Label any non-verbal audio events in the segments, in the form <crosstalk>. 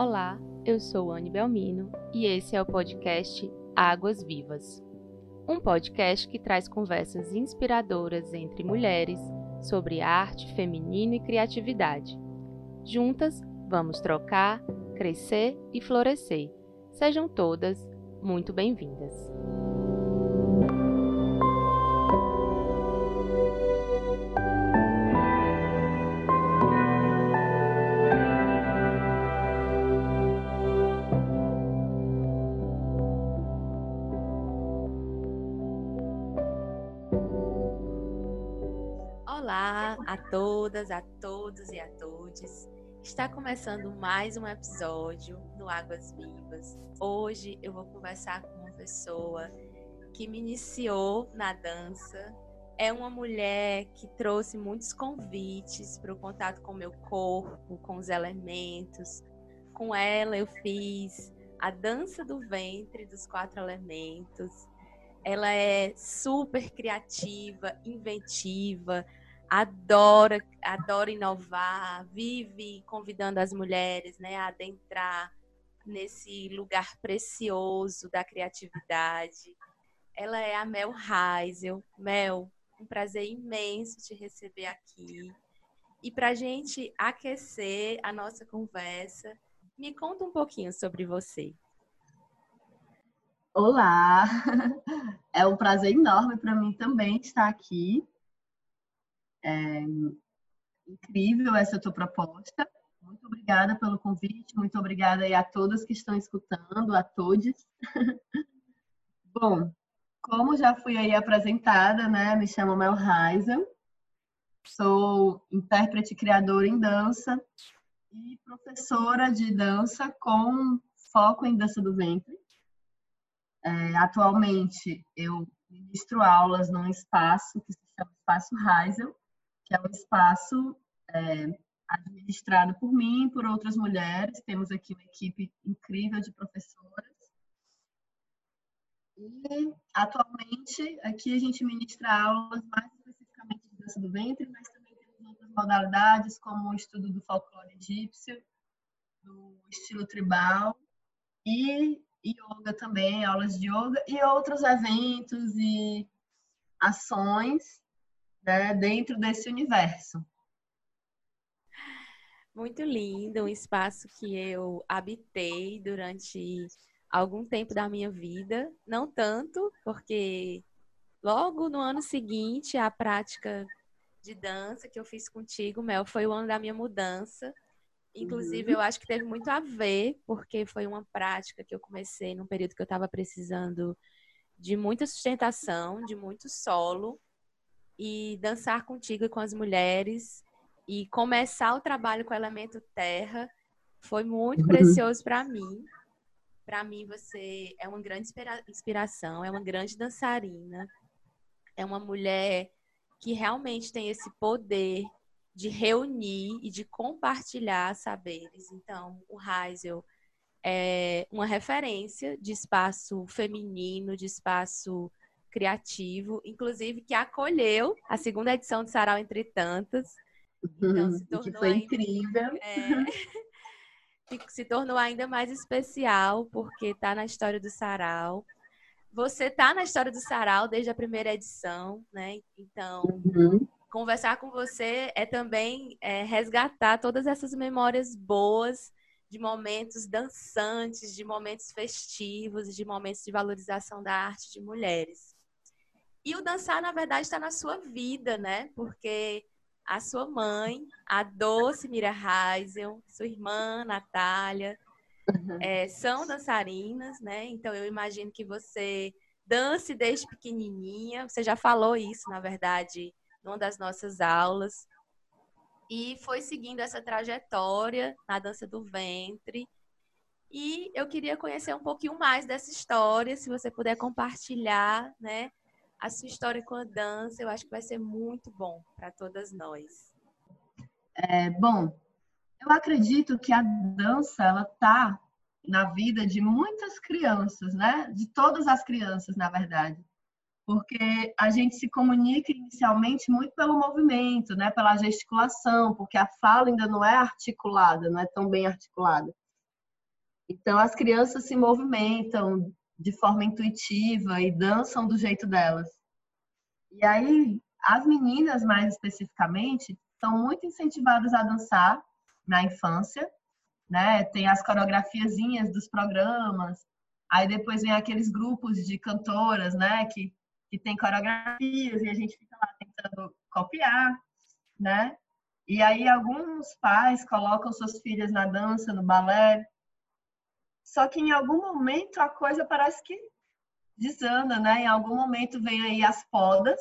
Olá, eu sou Anne Belmino e esse é o podcast Águas Vivas. Um podcast que traz conversas inspiradoras entre mulheres sobre arte, feminino e criatividade. Juntas, vamos trocar, crescer e florescer. Sejam todas muito bem-vindas. Todas, a todos e a todos. Está começando mais um episódio no Águas Vivas. Hoje eu vou conversar com uma pessoa que me iniciou na dança. É uma mulher que trouxe muitos convites para o contato com o meu corpo, com os elementos. Com ela eu fiz a dança do ventre dos quatro elementos. Ela é super criativa, inventiva, adora, adora inovar, vive convidando as mulheres né, a adentrar nesse lugar precioso da criatividade. Ela é a Mel Heisel. Mel, um prazer imenso te receber aqui. E para a gente aquecer a nossa conversa, me conta um pouquinho sobre você. Olá! <laughs> É um prazer enorme para mim também estar aqui é incrível essa tua proposta. Muito obrigada pelo convite, muito obrigada a todas que estão escutando, a todos. <laughs> Bom, como já fui aí apresentada, né, me chamo Mel Heisen, sou intérprete criadora em dança e professora de dança com foco em dança do ventre. É, atualmente eu ministro aulas num espaço que se chama Espaço Heisel, que é um espaço é, administrado por mim por outras mulheres. Temos aqui uma equipe incrível de professoras. E, atualmente, aqui a gente ministra aulas mais especificamente de dança do ventre, mas também temos outras modalidades, como o estudo do folclore egípcio, do estilo tribal e yoga também, aulas de yoga e outros eventos e ações né, dentro desse universo. Muito lindo, um espaço que eu habitei durante algum tempo da minha vida, não tanto, porque logo no ano seguinte a prática de dança que eu fiz contigo, Mel, foi o ano da minha mudança. Inclusive, uhum. eu acho que teve muito a ver, porque foi uma prática que eu comecei num período que eu estava precisando de muita sustentação, de muito solo e dançar contigo e com as mulheres e começar o trabalho com o elemento terra foi muito uhum. precioso para mim. Para mim, você é uma grande inspiração, é uma grande dançarina, é uma mulher que realmente tem esse poder de reunir e de compartilhar saberes. Então, o Heisel é uma referência de espaço feminino, de espaço criativo, inclusive que acolheu a segunda edição do Sarau Entre Tantas. Então, se tornou que foi ainda, incrível. É, <laughs> se tornou ainda mais especial porque está na história do Sarau. Você está na história do Sarau desde a primeira edição, né? Então, uhum. conversar com você é também é, resgatar todas essas memórias boas de momentos dançantes, de momentos festivos, de momentos de valorização da arte de mulheres. E o dançar, na verdade, está na sua vida, né? Porque a sua mãe, a doce Mira Heisel, sua irmã, Natália, uhum. é, são dançarinas, né? Então, eu imagino que você dance desde pequenininha. Você já falou isso, na verdade, numa das nossas aulas. E foi seguindo essa trajetória na dança do ventre. E eu queria conhecer um pouquinho mais dessa história, se você puder compartilhar, né? A sua história com a dança. Eu acho que vai ser muito bom para todas nós. É, bom, eu acredito que a dança ela tá na vida de muitas crianças, né? De todas as crianças, na verdade. Porque a gente se comunica inicialmente muito pelo movimento, né? Pela gesticulação, porque a fala ainda não é articulada, não é tão bem articulada. Então, as crianças se movimentam de forma intuitiva e dançam do jeito delas. E aí, as meninas, mais especificamente, são muito incentivadas a dançar na infância, né? Tem as coreografiazinhas dos programas, aí depois vem aqueles grupos de cantoras, né? Que, que tem coreografias e a gente fica lá tentando copiar, né? E aí alguns pais colocam suas filhas na dança, no balé, só que em algum momento a coisa parece que desanda, né? Em algum momento vem aí as podas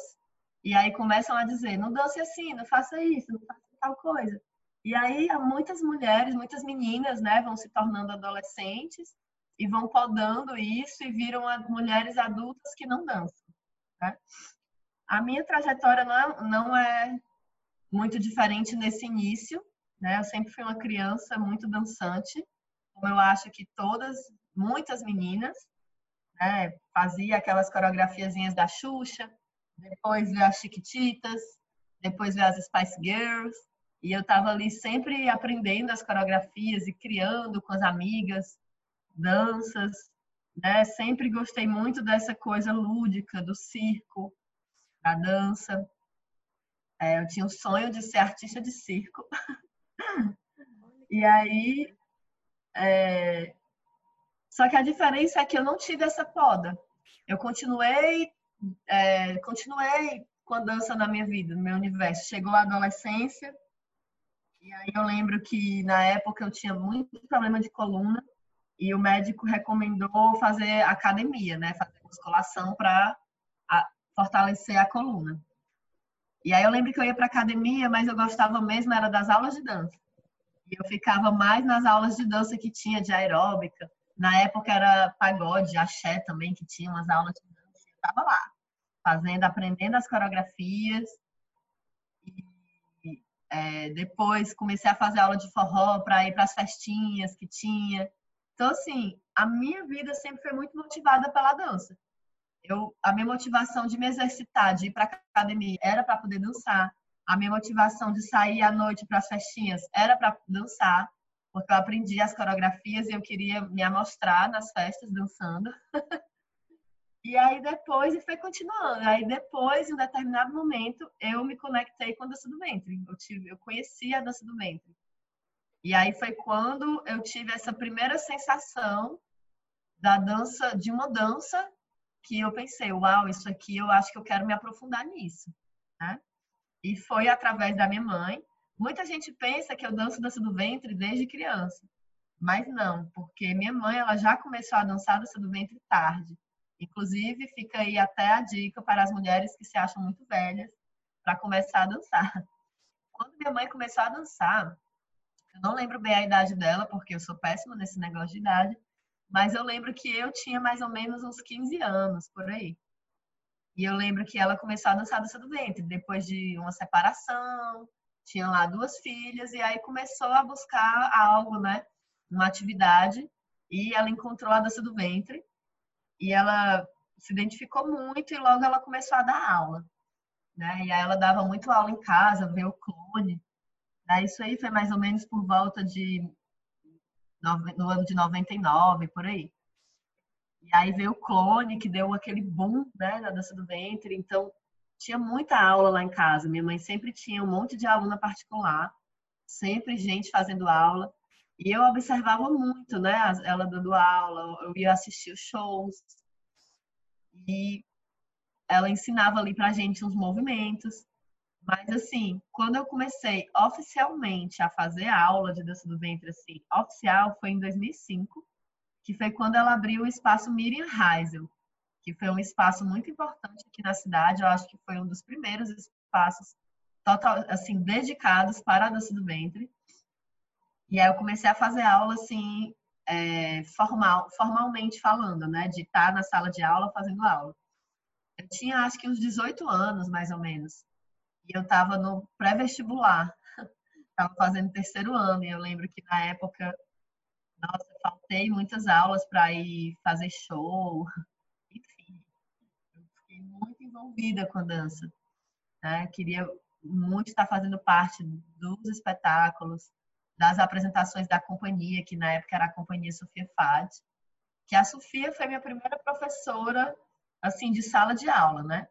e aí começam a dizer, não dance assim, não faça isso, não faça tal coisa. E aí muitas mulheres, muitas meninas, né, vão se tornando adolescentes e vão podando isso e viram mulheres adultas que não dançam. Né? A minha trajetória não é, não é muito diferente nesse início, né? Eu sempre fui uma criança muito dançante, como eu acho que todas, muitas meninas, né? Fazia aquelas coreografiazinhas da Xuxa, depois veio as Chiquititas, depois veio as Spice Girls, e eu estava ali sempre aprendendo as coreografias e criando com as amigas danças, né? Sempre gostei muito dessa coisa lúdica do circo, da dança. É, eu tinha o sonho de ser artista de circo. <laughs> e aí, é... só que a diferença é que eu não tive essa poda. Eu continuei, é, continuei com a dança na minha vida, no meu universo. Chegou a adolescência, e aí eu lembro que na época eu tinha muito problema de coluna e o médico recomendou fazer academia, né? Fazer musculação para fortalecer a coluna. E aí eu lembro que eu ia para academia, mas eu gostava mesmo era das aulas de dança. E eu ficava mais nas aulas de dança que tinha de aeróbica. Na época era pagode, axé também, que tinha umas aulas de dança. Eu estava lá, fazendo, aprendendo as coreografias é, depois comecei a fazer aula de forró para ir para as festinhas que tinha. Então, assim, a minha vida sempre foi muito motivada pela dança. Eu, a minha motivação de me exercitar, de ir para academia, era para poder dançar. A minha motivação de sair à noite para as festinhas era para dançar, porque eu aprendi as coreografias e eu queria me amostrar nas festas dançando. <laughs> E aí depois, e foi continuando. Aí depois, em um determinado momento, eu me conectei com a dança do ventre. Eu, tive, eu conheci a dança do ventre. E aí foi quando eu tive essa primeira sensação da dança, de uma dança que eu pensei, uau, isso aqui eu acho que eu quero me aprofundar nisso, né? E foi através da minha mãe. Muita gente pensa que eu danço dança do ventre desde criança, mas não, porque minha mãe ela já começou a dançar dança do ventre tarde. Inclusive, fica aí até a dica para as mulheres que se acham muito velhas para começar a dançar. Quando minha mãe começou a dançar, eu não lembro bem a idade dela, porque eu sou péssima nesse negócio de idade, mas eu lembro que eu tinha mais ou menos uns 15 anos por aí. E eu lembro que ela começou a dançar dança do ventre, depois de uma separação, tinha lá duas filhas, e aí começou a buscar algo, né? Uma atividade, e ela encontrou a dança do ventre, e ela se identificou muito e logo ela começou a dar aula. Né? E aí ela dava muito aula em casa, ver o clone. Isso aí foi mais ou menos por volta de no ano de 99, por aí. E aí veio o clone, que deu aquele boom né, na dança do ventre. Então, tinha muita aula lá em casa. Minha mãe sempre tinha um monte de aluna particular, sempre gente fazendo aula. E eu observava muito, né? Ela dando aula, eu ia assistir os shows. E ela ensinava ali pra gente uns movimentos. Mas assim, quando eu comecei oficialmente a fazer aula de dança do ventre assim, oficial foi em 2005, que foi quando ela abriu o espaço Miriam Heisel, que foi um espaço muito importante aqui na cidade, eu acho que foi um dos primeiros espaços total assim dedicados para a dança do ventre. E aí eu comecei a fazer aula assim, é, formal, formalmente falando, né? De estar na sala de aula fazendo aula. Eu tinha acho que uns 18 anos, mais ou menos. E eu estava no pré-vestibular. <laughs> Estava fazendo terceiro ano. E eu lembro que na época, nossa, faltei muitas aulas para ir fazer show. Enfim, eu fiquei muito envolvida com a dança. Né? Queria muito estar fazendo parte dos espetáculos das apresentações da companhia, que na época era a companhia Sofia Fad, que a Sofia foi minha primeira professora, assim, de sala de aula, né?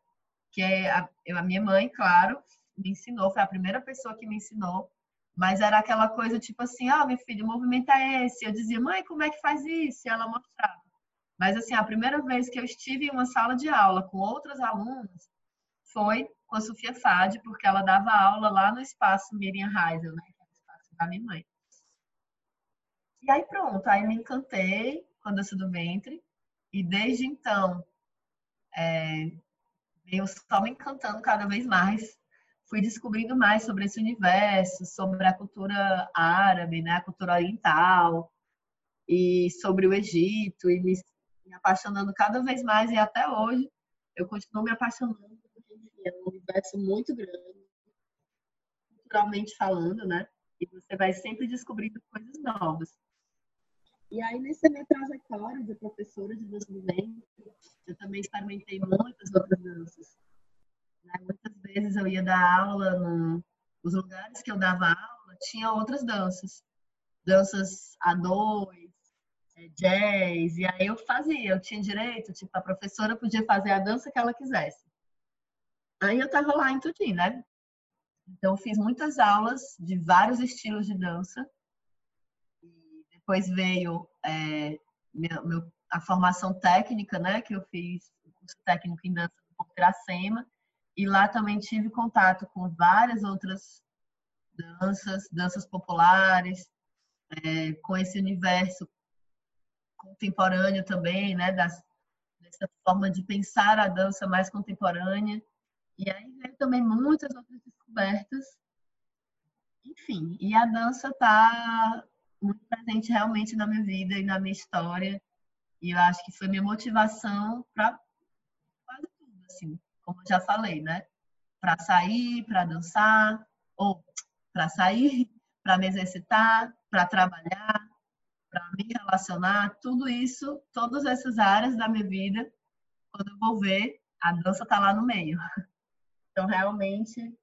Que a, a minha mãe, claro, me ensinou, foi a primeira pessoa que me ensinou, mas era aquela coisa tipo assim, ah, meu filho, o movimento é esse. Eu dizia, mãe, como é que faz isso? E ela mostrava. Mas assim, a primeira vez que eu estive em uma sala de aula com outras alunas foi com a Sofia Fad, porque ela dava aula lá no espaço Miriam Heisel, né? É o espaço da minha mãe. E aí pronto, aí me encantei com a dança do ventre. E desde então, é, eu só me encantando cada vez mais. Fui descobrindo mais sobre esse universo, sobre a cultura árabe, né, a cultura oriental, e sobre o Egito, e me, me apaixonando cada vez mais. E até hoje eu continuo me apaixonando é um universo muito grande, culturalmente falando, né? E você vai sempre descobrindo coisas novas. E aí, nessa minha trajetória de professora de ventre, eu também experimentei muitas outras danças. Né? Muitas vezes eu ia dar aula no, nos lugares que eu dava aula, tinha outras danças. Danças a dois, é, jazz, e aí eu fazia, eu tinha direito, tipo, a professora podia fazer a dança que ela quisesse. Aí eu tava lá em tudinho, né? Então fiz muitas aulas de vários estilos de dança. E depois veio é, meu, a formação técnica, né? Que eu fiz o curso técnico em dança do Iracema. E lá também tive contato com várias outras danças, danças populares, é, com esse universo contemporâneo também, né? Das, dessa forma de pensar a dança mais contemporânea. E aí veio também muitas outras descobertas. Enfim, e a dança está muito presente realmente na minha vida e na minha história. E eu acho que foi minha motivação para quase tudo, assim, como já falei, né? Para sair, para dançar, ou para sair, <laughs> para me exercitar, para trabalhar, para me relacionar, tudo isso, todas essas áreas da minha vida, quando eu vou ver, a dança está lá no meio. <laughs> Então, realmente,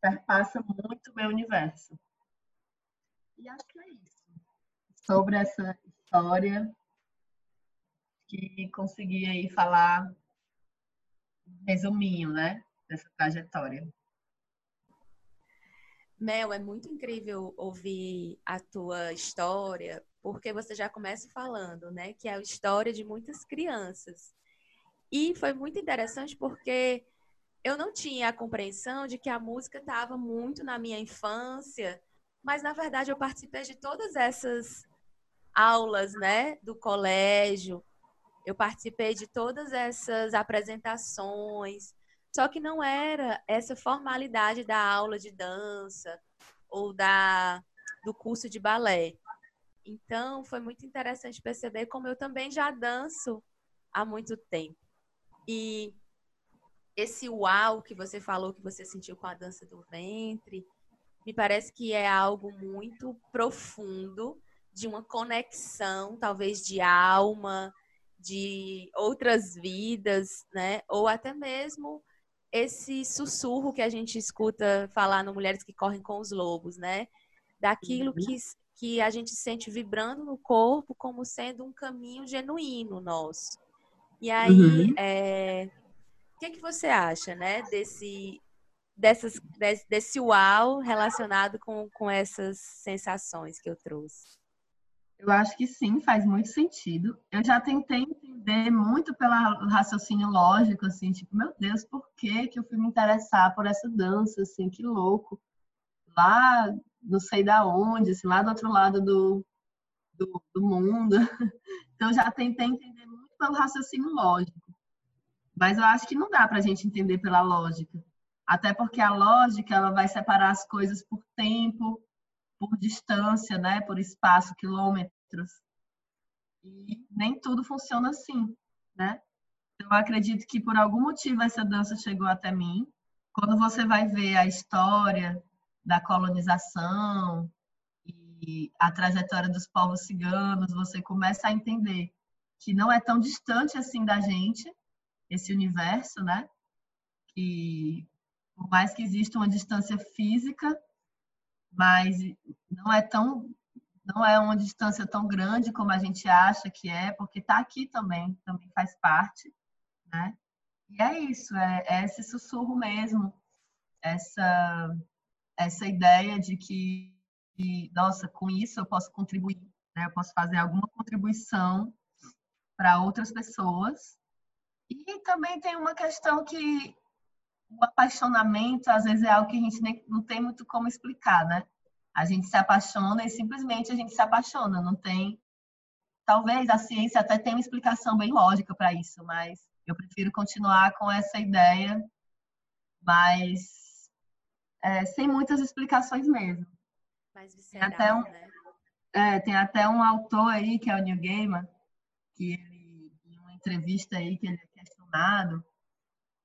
perpassa muito o meu universo. E acho que é isso. Sobre essa história que consegui aí falar resuminho, né? Dessa trajetória. Mel, é muito incrível ouvir a tua história, porque você já começa falando, né, que é a história de muitas crianças. E foi muito interessante porque eu não tinha a compreensão de que a música estava muito na minha infância, mas na verdade eu participei de todas essas aulas, né, do colégio. Eu participei de todas essas apresentações, só que não era essa formalidade da aula de dança ou da do curso de balé. Então, foi muito interessante perceber como eu também já danço há muito tempo. E esse uau que você falou que você sentiu com a dança do ventre, me parece que é algo muito profundo de uma conexão, talvez de alma, de outras vidas, né? Ou até mesmo esse sussurro que a gente escuta falar no Mulheres que Correm com os Lobos, né? Daquilo uhum. que, que a gente sente vibrando no corpo como sendo um caminho genuíno nosso. E aí, uhum. é, que, que você acha, né, desse, dessas, desse, desse uau relacionado com, com essas sensações que eu trouxe? Eu acho que sim, faz muito sentido. Eu já tentei entender muito pelo raciocínio lógico, assim, tipo, meu Deus, por que, que eu fui me interessar por essa dança, assim, que louco. Lá, não sei da onde, assim, lá do outro lado do, do, do mundo. <laughs> Então, já tentei entender muito pelo raciocínio lógico. Mas eu acho que não dá para a gente entender pela lógica. Até porque a lógica ela vai separar as coisas por tempo, por distância, né? por espaço, quilômetros. E nem tudo funciona assim. Né? Eu acredito que por algum motivo essa dança chegou até mim. Quando você vai ver a história da colonização e a trajetória dos povos ciganos, você começa a entender que não é tão distante assim da gente, esse universo, né? Que por mais que exista uma distância física, mas não é tão não é uma distância tão grande como a gente acha que é, porque está aqui também, também faz parte, né? E é isso, é, é esse sussurro mesmo, essa essa ideia de que, nossa, com isso eu posso contribuir, né? Eu posso fazer alguma contribuição para outras pessoas. E também tem uma questão que o apaixonamento às vezes é algo que a gente nem, não tem muito como explicar, né? A gente se apaixona e simplesmente a gente se apaixona, não tem. Talvez a ciência até tenha uma explicação bem lógica para isso, mas eu prefiro continuar com essa ideia, mas é, sem muitas explicações mesmo. Mais visceral, tem até um, né? É, tem até um autor aí, que é o Neil Gaiman, que ele, em uma entrevista aí que ele é questionado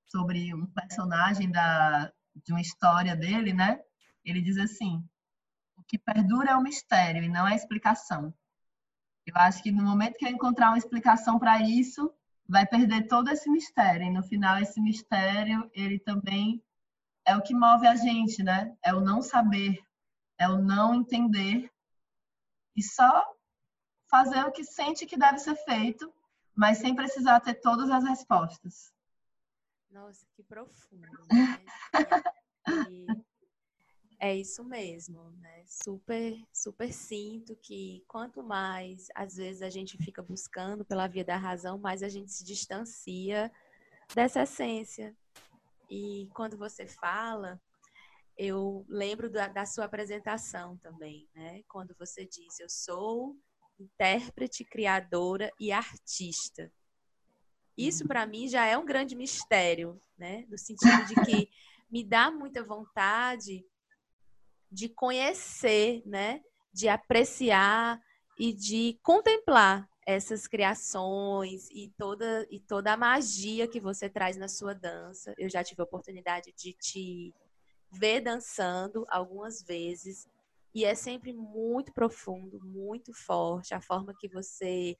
sobre um personagem da, de uma história dele, né? Ele diz assim: o que perdura é o mistério e não a explicação. Eu acho que no momento que eu encontrar uma explicação para isso, vai perder todo esse mistério. E no final, esse mistério, ele também é o que move a gente, né? É o não saber, é o não entender e só fazer o que sente que deve ser feito, mas sem precisar ter todas as respostas. Nossa, que profundo. <laughs> Né? e é isso mesmo, né? Super, super sinto que quanto mais às vezes a gente fica buscando pela via da razão, mais a gente se distancia dessa essência. E quando você fala, eu lembro da, da sua apresentação também, né? Quando você diz, eu sou intérprete, criadora e artista. Isso para mim já é um grande mistério, né? No sentido de que me dá muita vontade de conhecer, né? De apreciar e de contemplar essas criações e toda e toda a magia que você traz na sua dança. Eu já tive a oportunidade de te ver dançando algumas vezes e é sempre muito profundo, muito forte a forma que você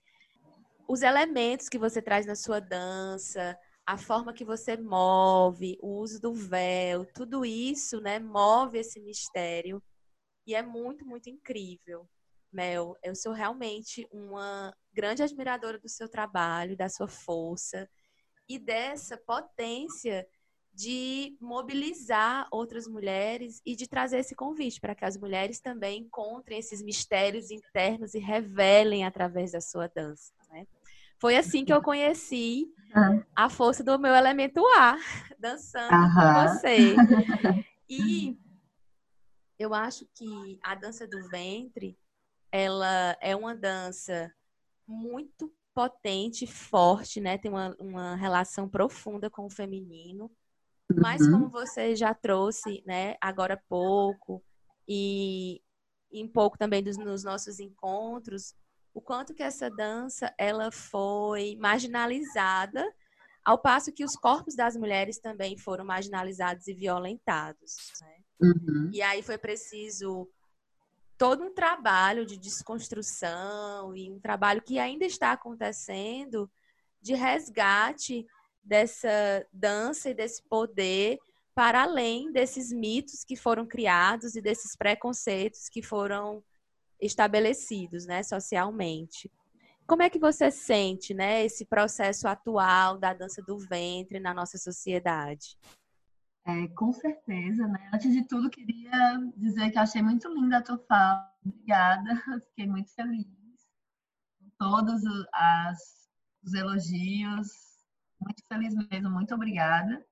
os elementos que você traz na sua dança, a forma que você move, o uso do véu, tudo isso, né, move esse mistério e é muito, muito incrível. Mel, eu sou realmente uma grande admiradora do seu trabalho, da sua força e dessa potência de mobilizar outras mulheres e de trazer esse convite para que as mulheres também encontrem esses mistérios internos e revelem através da sua dança. Foi assim que eu conheci a força do meu elemento A, <laughs> dançando com você. <laughs> E eu acho que a dança do ventre, ela é uma dança muito potente, forte, né? Tem uma, uma relação profunda com o feminino. Mas uhum. como você já trouxe, né, agora há pouco, e, e um pouco também dos, nos nossos encontros, o quanto que essa dança ela foi marginalizada, ao passo que os corpos das mulheres também foram marginalizados e violentados. Né? Uhum. E aí foi preciso todo um trabalho de desconstrução e um trabalho que ainda está acontecendo de resgate dessa dança e desse poder para além desses mitos que foram criados e desses preconceitos que foram estabelecidos, né, socialmente. Como é que você sente, né, esse processo atual da dança do ventre na nossa sociedade? É, com certeza, né? Antes de tudo, queria dizer que achei muito linda a tua fala. Obrigada, <laughs> fiquei muito feliz todos as, os elogios. Muito feliz mesmo, muito obrigada.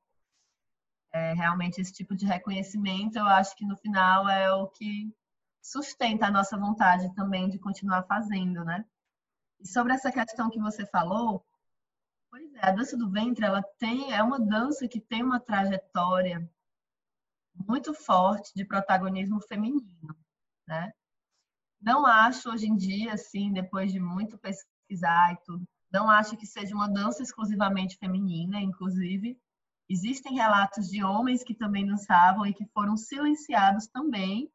É, realmente, esse tipo de reconhecimento, eu acho que no final é o que sustenta a nossa vontade também de continuar fazendo, né? E sobre essa questão que você falou, pois é, a dança do ventre, ela tem é uma dança que tem uma trajetória muito forte de protagonismo feminino, né? Não acho hoje em dia, assim, depois de muito pesquisar e tudo, não acho que seja uma dança exclusivamente feminina, inclusive existem relatos de homens que também dançavam e que foram silenciados também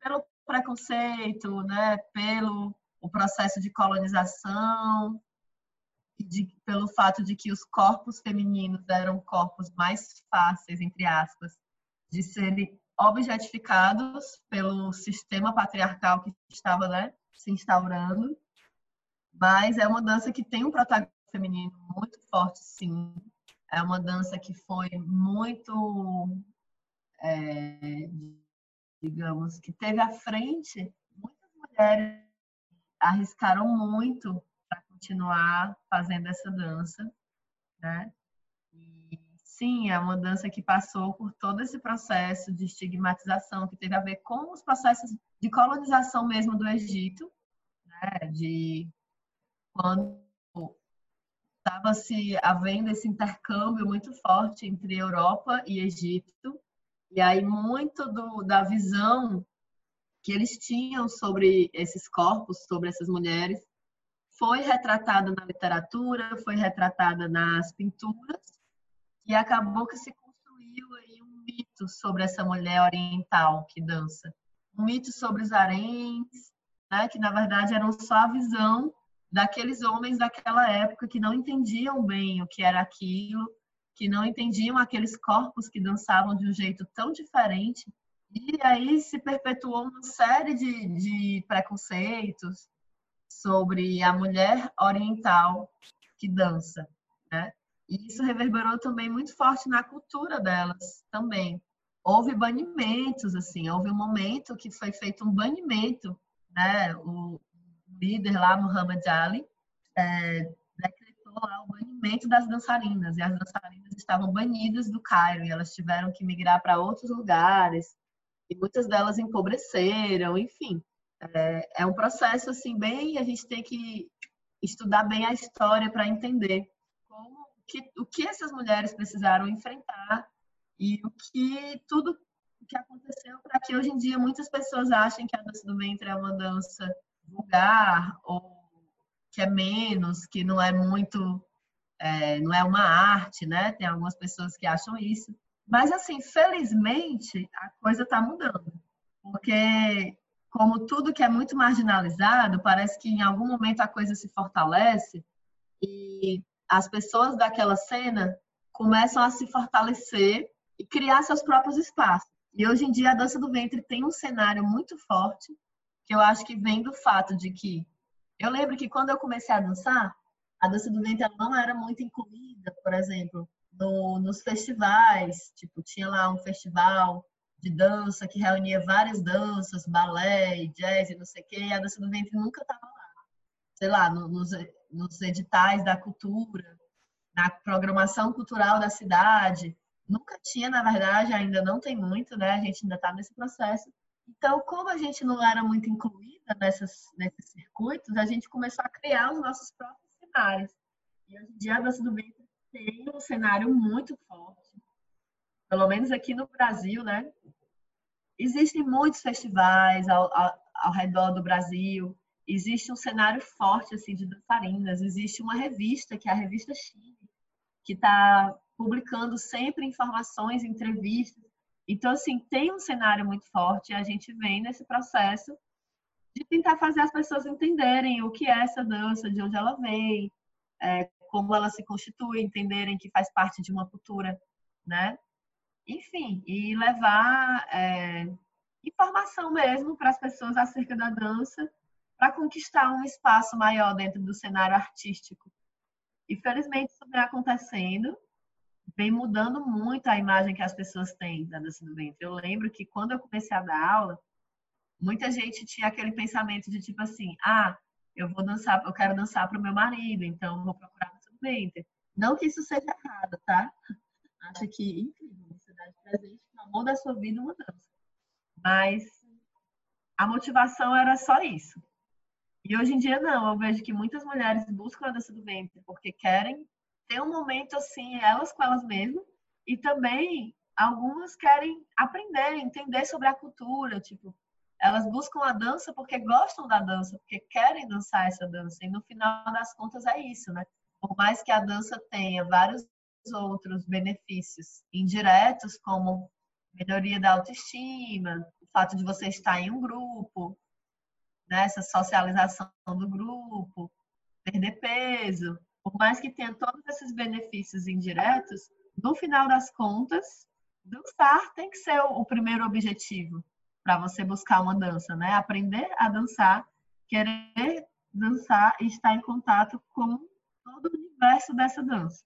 pelo preconceito, né, pelo o processo de colonização, de, pelo fato de que os corpos femininos eram corpos mais fáceis, entre aspas, de serem objetificados pelo sistema patriarcal que estava né, se instaurando, mas é uma dança que tem um protagonismo feminino muito forte, sim. É uma dança que foi muito, é, digamos, que teve à frente muitas mulheres arriscaram muito para continuar fazendo essa dança, né? E, sim, é uma dança que passou por todo esse processo de estigmatização que teve a ver com os processos de colonização mesmo do Egito, né? De quando estava se havendo esse intercâmbio muito forte entre Europa e Egito e aí muito do, da visão que eles tinham sobre esses corpos, sobre essas mulheres, foi retratada na literatura, foi retratada nas pinturas e acabou que se construiu aí um mito sobre essa mulher oriental que dança, um mito sobre os haréns, né, que na verdade eram só a visão daqueles homens daquela época que não entendiam bem o que era aquilo, que não entendiam aqueles corpos que dançavam de um jeito tão diferente e aí se perpetuou uma série de, de preconceitos sobre a mulher oriental que dança, né? E isso reverberou também muito forte na cultura delas também. Houve banimentos, assim, houve um momento que foi feito um banimento, né? O líder lá, Muhammad Ali, é, o banimento das dançarinas, e as dançarinas estavam banidas do Cairo, e elas tiveram que migrar para outros lugares, e muitas delas empobreceram, enfim. É, é um processo assim bem, a gente tem que estudar bem a história para entender como que, o que essas mulheres precisaram enfrentar e o que tudo que aconteceu para que hoje em dia muitas pessoas achem que a dança do ventre é uma dança vulgar ou que é menos, que não é muito, é, não é uma arte, né? Tem algumas pessoas que acham isso. Mas, assim, felizmente, a coisa está mudando. Porque, como tudo que é muito marginalizado, parece que em algum momento a coisa se fortalece e as pessoas daquela cena começam a se fortalecer e criar seus próprios espaços. E hoje em dia a dança do ventre tem um cenário muito forte, que eu acho que vem do fato de que eu lembro que quando eu comecei a dançar, a dança do ventre não era muito incluída, por exemplo, no, nos festivais, tipo, tinha lá um festival de dança que reunia várias danças, balé, jazz e não sei o quê, e a dança do ventre nunca estava lá. Sei lá, no, nos, nos editais da cultura, na programação cultural da cidade, nunca tinha, na verdade, ainda não tem muito, né? A gente ainda está nesse processo. Então, como a gente não era muito incluída nessas, nesses circuitos, a gente começou a criar os nossos próprios cenários. E hoje em dia a dança do ventre tem um cenário muito forte, pelo menos aqui no Brasil, né? Existem muitos festivais ao, ao, ao redor do Brasil, existe um cenário forte assim de dançarinas, existe uma revista que é a revista Chile, que está publicando sempre informações, entrevistas. Então, assim, tem um cenário muito forte e a gente vem nesse processo de tentar fazer as pessoas entenderem o que é essa dança, de onde ela vem, é, como ela se constitui, entenderem que faz parte de uma cultura, né? Enfim, e levar é, informação mesmo para as pessoas acerca da dança, para conquistar um espaço maior dentro do cenário artístico. E felizmente isso vem acontecendo, vem mudando muito a imagem que as pessoas têm da dança do ventre. Eu lembro que quando eu comecei a dar aula, muita gente tinha aquele pensamento de tipo assim, ah, eu vou dançar, eu quero dançar para o meu marido, então vou procurar mente. Não que isso seja errado, tá? <laughs> Acho que, incrível, você dá de presente no amor da sua vida uma dança. Mas a motivação era só isso. E hoje em dia, não. Eu vejo que muitas mulheres buscam a dança do ventre porque querem ter um momento assim, elas com elas mesmas. E também, algumas querem aprender, entender sobre a cultura. Tipo, elas buscam a dança porque gostam da dança, porque querem dançar essa dança. E no final das contas é isso, né? por mais que a dança tenha vários outros benefícios indiretos, como melhoria da autoestima, o fato de você estar em um grupo, né, essa socialização do grupo, perder peso, por mais que tenha todos esses benefícios indiretos, no final das contas, dançar tem que ser o, primeiro objetivo para você buscar uma dança, né? Aprender a dançar, querer dançar e estar em contato com todo o universo dessa dança.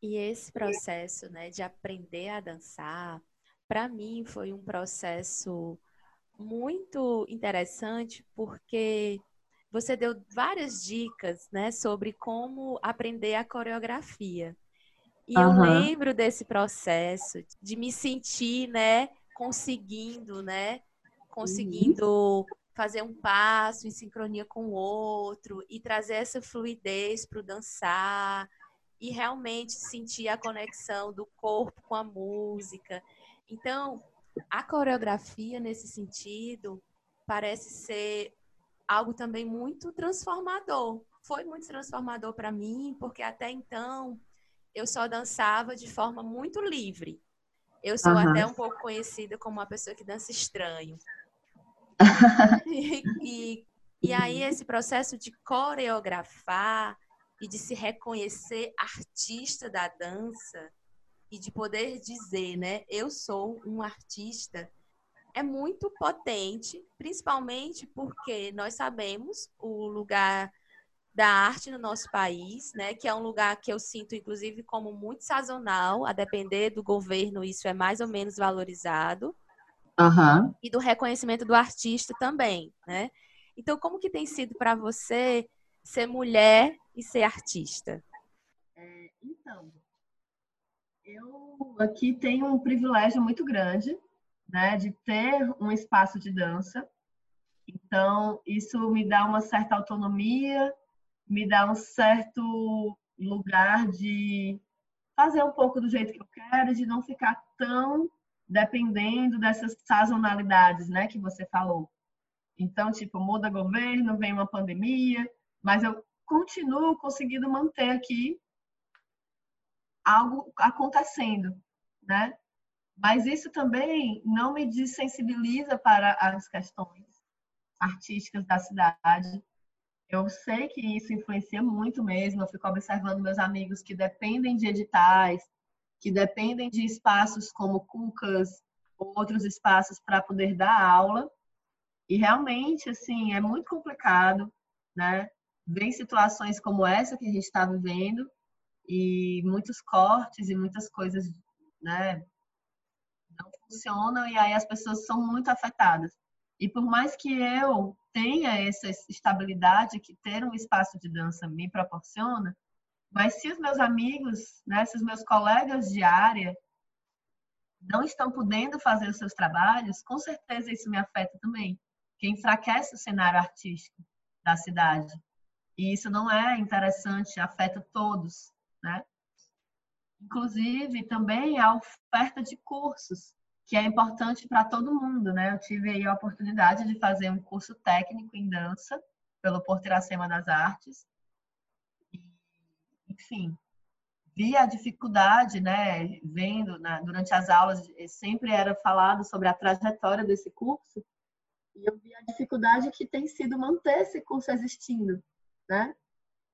E esse processo, né, de aprender a dançar, para mim foi um processo muito interessante porque você deu várias dicas, né, sobre como aprender a coreografia. E uhum. eu lembro desse processo de me sentir, né, conseguindo, né, conseguindo uhum. fazer um passo em sincronia com o outro e trazer essa fluidez para o dançar e realmente sentir a conexão do corpo com a música. Então, a coreografia nesse sentido parece ser algo também muito transformador. Foi muito transformador para mim, porque até então eu só dançava de forma muito livre. Eu sou uhum. até um pouco conhecida como uma pessoa que dança estranho. <laughs> e, e, e aí esse processo de coreografar e de se reconhecer artista da dança e de poder dizer, né, eu sou um artista, é muito potente, principalmente porque nós sabemos o lugar da arte no nosso país, né? Que é um lugar que eu sinto, inclusive, como muito sazonal, a depender do governo, isso é mais ou menos valorizado. Uhum. E do reconhecimento do artista também, né? Então, como que tem sido para você ser mulher e ser artista? É, então, eu aqui tenho um privilégio muito grande, né, de ter um espaço de dança. Então, isso me dá uma certa autonomia, me dá um certo lugar de fazer um pouco do jeito que eu quero, de não ficar tão dependendo dessas sazonalidades, né, que você falou. Então, tipo, muda governo, vem uma pandemia, mas eu continuo conseguindo manter aqui algo acontecendo, né? Mas isso também não me desensibiliza para as questões artísticas da cidade, eu sei que isso influencia muito mesmo. Eu fico observando meus amigos que dependem de editais, que dependem de espaços como Cucas ou outros espaços para poder dar aula. E realmente, assim, é muito complicado, né? Vem situações como essa que a gente está vivendo e muitos cortes e muitas coisas, né? Funcionam e aí as pessoas são muito afetadas. E por mais que eu tenha essa estabilidade que ter um espaço de dança me proporciona, mas se os meus amigos, né, se os meus colegas de área não estão podendo fazer os seus trabalhos, com certeza isso me afeta também, que enfraquece o cenário artístico da cidade. E isso não é interessante, afeta todos, né? Inclusive, também a oferta de cursos que é importante para todo mundo, né? Eu tive aí a oportunidade de fazer um curso técnico em dança pelo Porto Iracema das Artes. enfim, vi a dificuldade, né? Vendo na, durante as aulas, sempre era falado sobre a trajetória desse curso, e eu vi a dificuldade que tem sido manter esse curso existindo, né?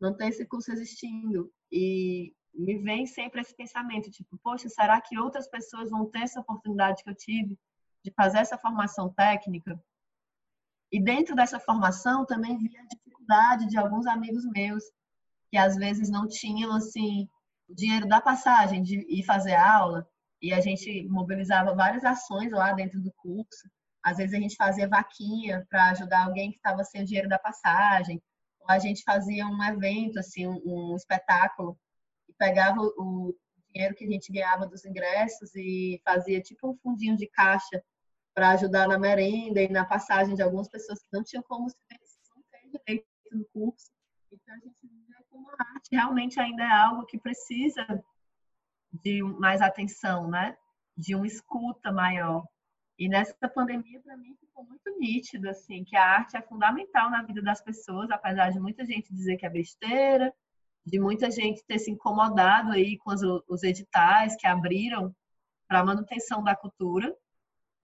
Manter esse curso existindo. E me vem sempre esse pensamento, tipo, poxa, será que outras pessoas vão ter essa oportunidade que eu tive de fazer essa formação técnica? E dentro dessa formação também vi a dificuldade de alguns amigos meus que às vezes não tinham assim o dinheiro da passagem de ir fazer aula e a gente mobilizava várias ações lá dentro do curso. Às vezes a gente fazia vaquinha para ajudar alguém que estava sem o dinheiro da passagem, ou a gente fazia um evento assim, um, espetáculo pegava o dinheiro que a gente ganhava dos ingressos e fazia tipo um fundinho de caixa para ajudar na merenda e na passagem de algumas pessoas que não tinham como se não direito no curso. Então a gente vê como a arte realmente ainda é algo que precisa de mais atenção, né? De uma escuta maior. E nessa pandemia, para mim, ficou muito nítido, assim, que a arte é fundamental na vida das pessoas, apesar de muita gente dizer que é besteira, de muita gente ter se incomodado aí com os, os editais que abriram para manutenção da cultura,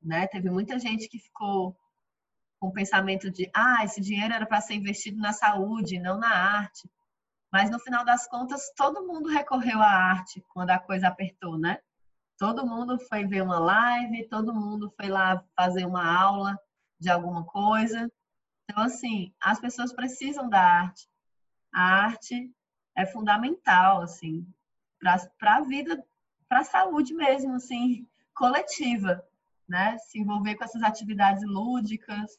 né? Teve muita gente que ficou com o pensamento de, ah, esse dinheiro era para ser investido na saúde, não na arte. Mas no final das contas, todo mundo recorreu à arte quando a coisa apertou, né? Todo mundo foi ver uma live, todo mundo foi lá fazer uma aula de alguma coisa. Então, assim, as pessoas precisam da arte. A arte é fundamental, assim, para a vida, para a saúde mesmo, assim, coletiva, né? Se envolver com essas atividades lúdicas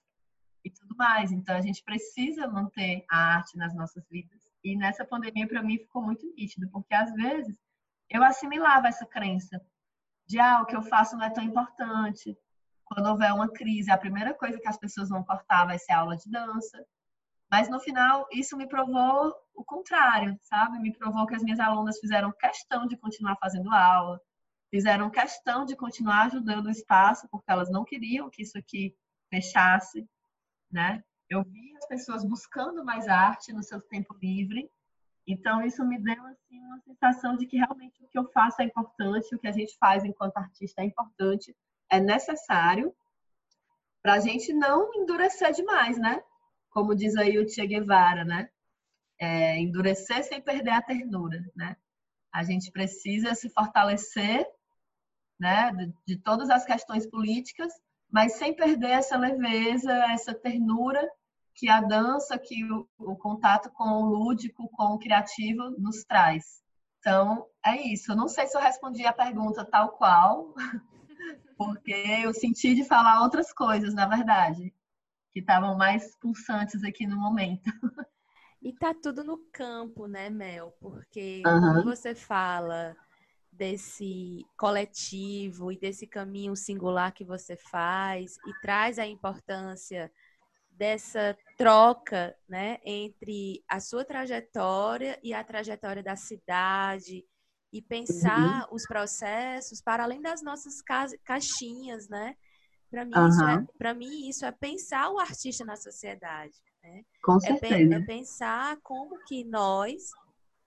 e tudo mais. Então, a gente precisa manter a arte nas nossas vidas. E nessa pandemia, para mim, ficou muito nítido, porque às vezes eu assimilava essa crença de ah, o que eu faço não é tão importante. Quando houver uma crise, a primeira coisa que as pessoas vão cortar vai ser a aula de dança. Mas no final, isso me provou o contrário, sabe? Me provou que as minhas alunas fizeram questão de continuar fazendo aula, fizeram questão de continuar ajudando o espaço, porque elas não queriam que isso aqui fechasse, né? Eu vi as pessoas buscando mais arte no seu tempo livre então, isso me deu assim, uma sensação de que realmente o que eu faço é importante, o que a gente faz enquanto artista é importante, é necessário, para a gente não endurecer demais, né? Como diz aí o Che Guevara, né? É, endurecer sem perder a ternura, né? A gente precisa se fortalecer, né? De, de todas as questões políticas, mas sem perder essa leveza, essa ternura que a dança, que o, o, contato com o lúdico, com o criativo nos traz. Então, é isso. Eu não sei se eu respondi a pergunta tal qual, <laughs> porque eu senti de falar outras coisas, na verdade, que estavam mais pulsantes aqui no momento. E tá tudo no campo, né, Mel? Porque uhum. quando você fala desse coletivo e desse caminho singular que você faz e traz a importância dessa troca né, entre a sua trajetória e a trajetória da cidade e pensar uhum. os processos para além das nossas caixinhas, né? Para mim, uhum. isso é, mim, isso é pensar o artista na sociedade. Né? Com certeza. É, é pensar como que nós,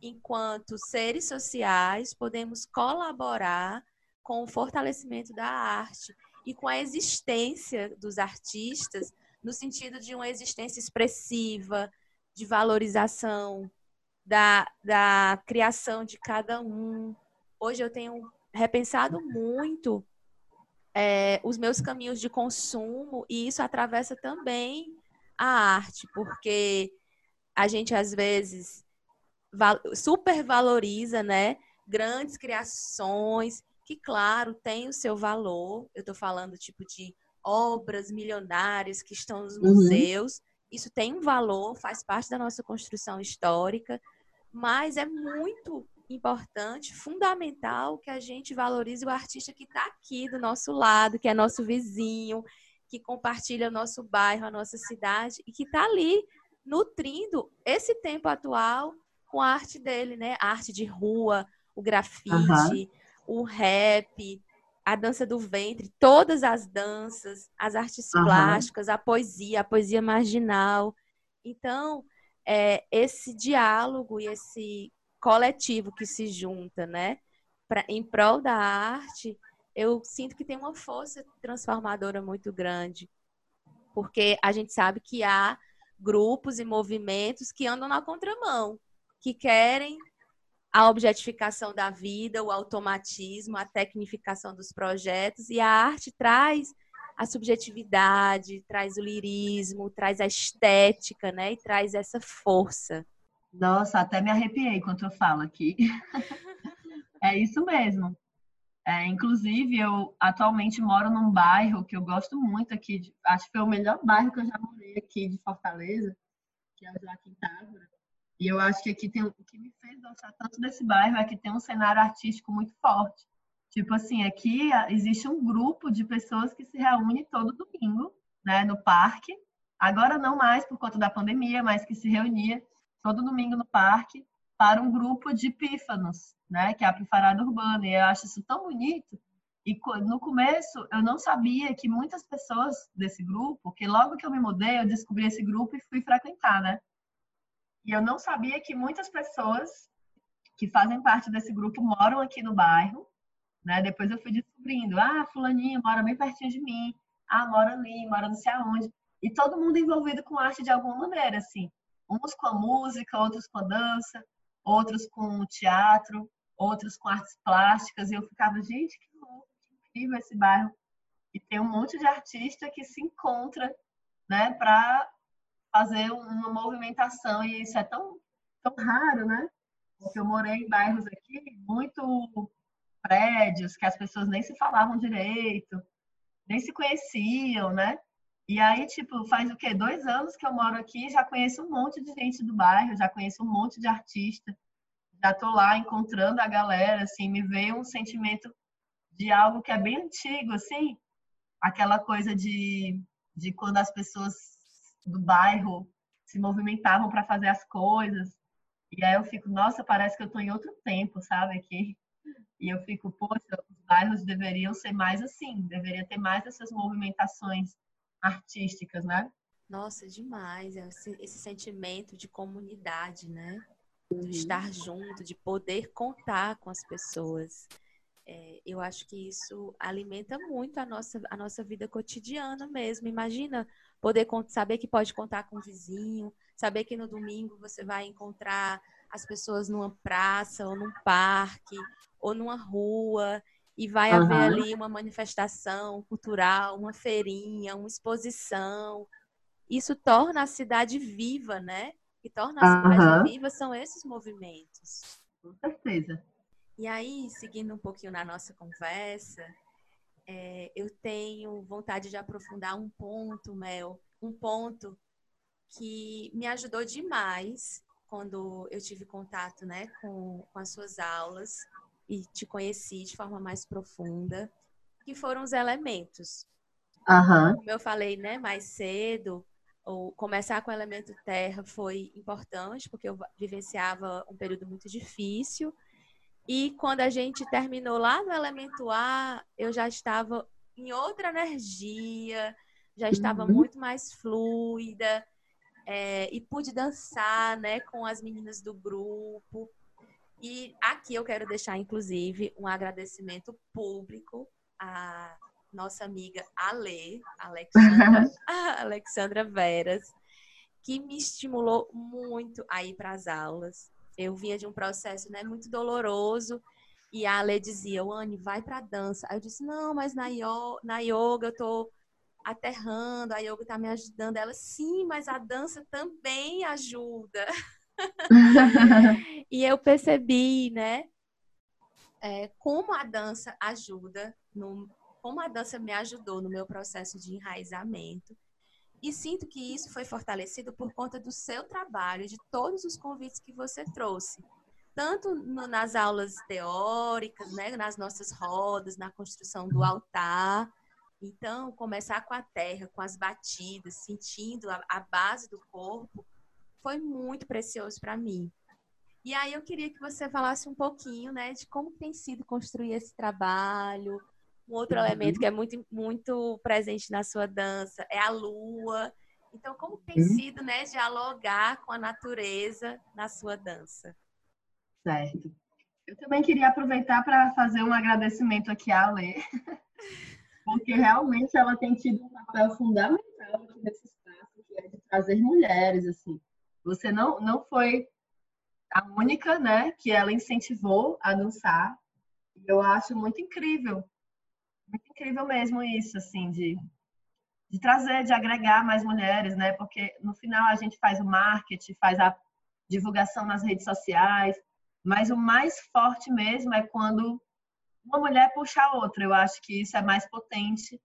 enquanto seres sociais, podemos colaborar com o fortalecimento da arte e com a existência dos artistas no sentido de uma existência expressiva, de valorização da, da criação de cada um. Hoje eu tenho repensado muito é, os meus caminhos de consumo e isso atravessa também a arte, porque a gente às vezes supervaloriza, né, grandes criações que claro tem o seu valor. Eu estou falando tipo de obras milionárias que estão nos uhum. museus. Isso tem um valor, faz parte da nossa construção histórica, mas é muito importante, fundamental que a gente valorize o artista que está aqui do nosso lado, que é nosso vizinho, que compartilha o nosso bairro, a nossa cidade e que está ali nutrindo esse tempo atual com a arte dele, né? A arte de rua, o grafite, uhum. o rap, a dança do ventre, todas as danças, as artes uhum. plásticas, a poesia, a poesia marginal. Então, é, esse diálogo e esse coletivo que se junta, né, pra, em prol da arte, eu sinto que tem uma força transformadora muito grande, porque a gente sabe que há grupos e movimentos que andam na contramão, que querem a objetificação da vida, o automatismo, a tecnificação dos projetos e a arte traz a subjetividade, traz o lirismo, traz a estética, né? E traz essa força. Nossa, até me arrepiei quando eu falo aqui. <laughs> é isso mesmo. É, inclusive, eu atualmente moro num bairro que eu gosto muito aqui, de, acho que foi o melhor bairro que eu já morei aqui de Fortaleza, que é o Joaquim Távora. E eu acho que aqui tem o que me fez gostar tanto desse bairro é que tem um cenário artístico muito forte. Tipo assim, aqui existe um grupo de pessoas que se reúne todo domingo, né, no parque. Agora não mais por conta da pandemia, mas que se reunia todo domingo no parque para um grupo de pífanos, né, que é a pifarada urbana. E eu acho isso tão bonito. E no começo eu não sabia que muitas pessoas desse grupo, que logo que eu me mudei, eu descobri esse grupo e fui frequentar, né? E eu não sabia que muitas pessoas que fazem parte desse grupo moram aqui no bairro, né? Depois eu fui descobrindo, ah, fulaninha mora bem pertinho de mim, ah, mora ali, mora não sei aonde. E todo mundo envolvido com arte de alguma maneira, assim. Uns com a música, outros com a dança, outros com o teatro, outros com artes plásticas, e eu ficava, gente, que louco, que incrível esse bairro. E tem um monte de artista que se encontra, né, para fazer uma movimentação, e isso é tão, tão raro, né? Porque eu morei em bairros aqui muito prédios que as pessoas nem se falavam direito, nem se conheciam, né? E aí, tipo, faz o quê? Dois anos que eu moro aqui, já conheço um monte de gente do bairro, já conheço um monte de artista, já tô lá encontrando a galera, assim, me veio um sentimento de algo que é bem antigo, assim, aquela coisa de, de quando as pessoas do bairro se movimentavam para fazer as coisas. E aí eu fico, nossa, parece que eu tô em outro tempo, sabe? Aqui. E eu fico, poxa, os bairros deveriam ser mais assim, deveria ter mais essas movimentações artísticas, né? Nossa, demais. Esse, esse sentimento de comunidade, né? De uhum. estar junto, de poder contar com as pessoas. É, eu acho que isso alimenta muito a nossa, a nossa vida cotidiana mesmo. Imagina poder saber que pode contar com o vizinho, saber que no domingo você vai encontrar as pessoas numa praça ou num parque ou numa rua e vai uhum. haver ali uma manifestação cultural, uma feirinha, uma exposição. Isso torna a cidade viva, né? Que torna a cidade uhum. viva são esses movimentos. Com certeza. E aí, seguindo um pouquinho na nossa conversa, é, eu tenho vontade de aprofundar um ponto, Mel, um ponto que me ajudou demais quando eu tive contato né, com, com as suas aulas e te conheci de forma mais profunda, que foram os elementos. Uhum. Como eu falei né, mais cedo, ou começar com o elemento terra foi importante, porque eu vivenciava um período muito difícil. E quando a gente terminou lá no elemento A, eu já estava em outra energia, já estava uhum. muito mais fluida, é, e pude dançar né, com as meninas do grupo. E aqui eu quero deixar, inclusive, um agradecimento público à nossa amiga Ale, Alexandra, <laughs> <laughs> Alexandra Veras, que me estimulou muito a ir para as aulas. Eu vinha de um processo né, muito doloroso e a Ale dizia, Anne, vai para dança. Aí eu disse, não, mas na, yoga, na yoga eu tô aterrando, a yoga tá me ajudando. Ela, sim, mas a dança também ajuda. <laughs> <laughs> e eu percebi, né, é, como a dança ajuda, no, como a dança me ajudou no meu processo de enraizamento. E sinto que isso foi fortalecido por conta do seu trabalho, de todos os convites que você trouxe. Tanto no, nas aulas teóricas, né, nas nossas rodas, na construção do altar. Então, começar com a terra, com as batidas, sentindo a, a base do corpo, foi muito precioso para mim. E aí eu queria que você falasse um pouquinho, né, de como tem sido construir esse trabalho. Um outro uhum. elemento que é muito, muito presente na sua dança é a lua. Então, como tem uhum. sido, né, dialogar com a natureza na sua dança? Certo. Eu também queria aproveitar para fazer um agradecimento aqui à Lê, <laughs> porque realmente ela tem tido um papel fundamental nesse espaço, que é de trazer mulheres, assim, você não, não foi a única, né, que ela incentivou a dançar. Eu acho muito incrível, muito incrível mesmo isso, assim, de, de trazer, de agregar mais mulheres, né? Porque no final a gente faz o marketing, faz a divulgação nas redes sociais, mas o mais forte mesmo é quando uma mulher puxa a outra. Eu acho que isso é mais potente,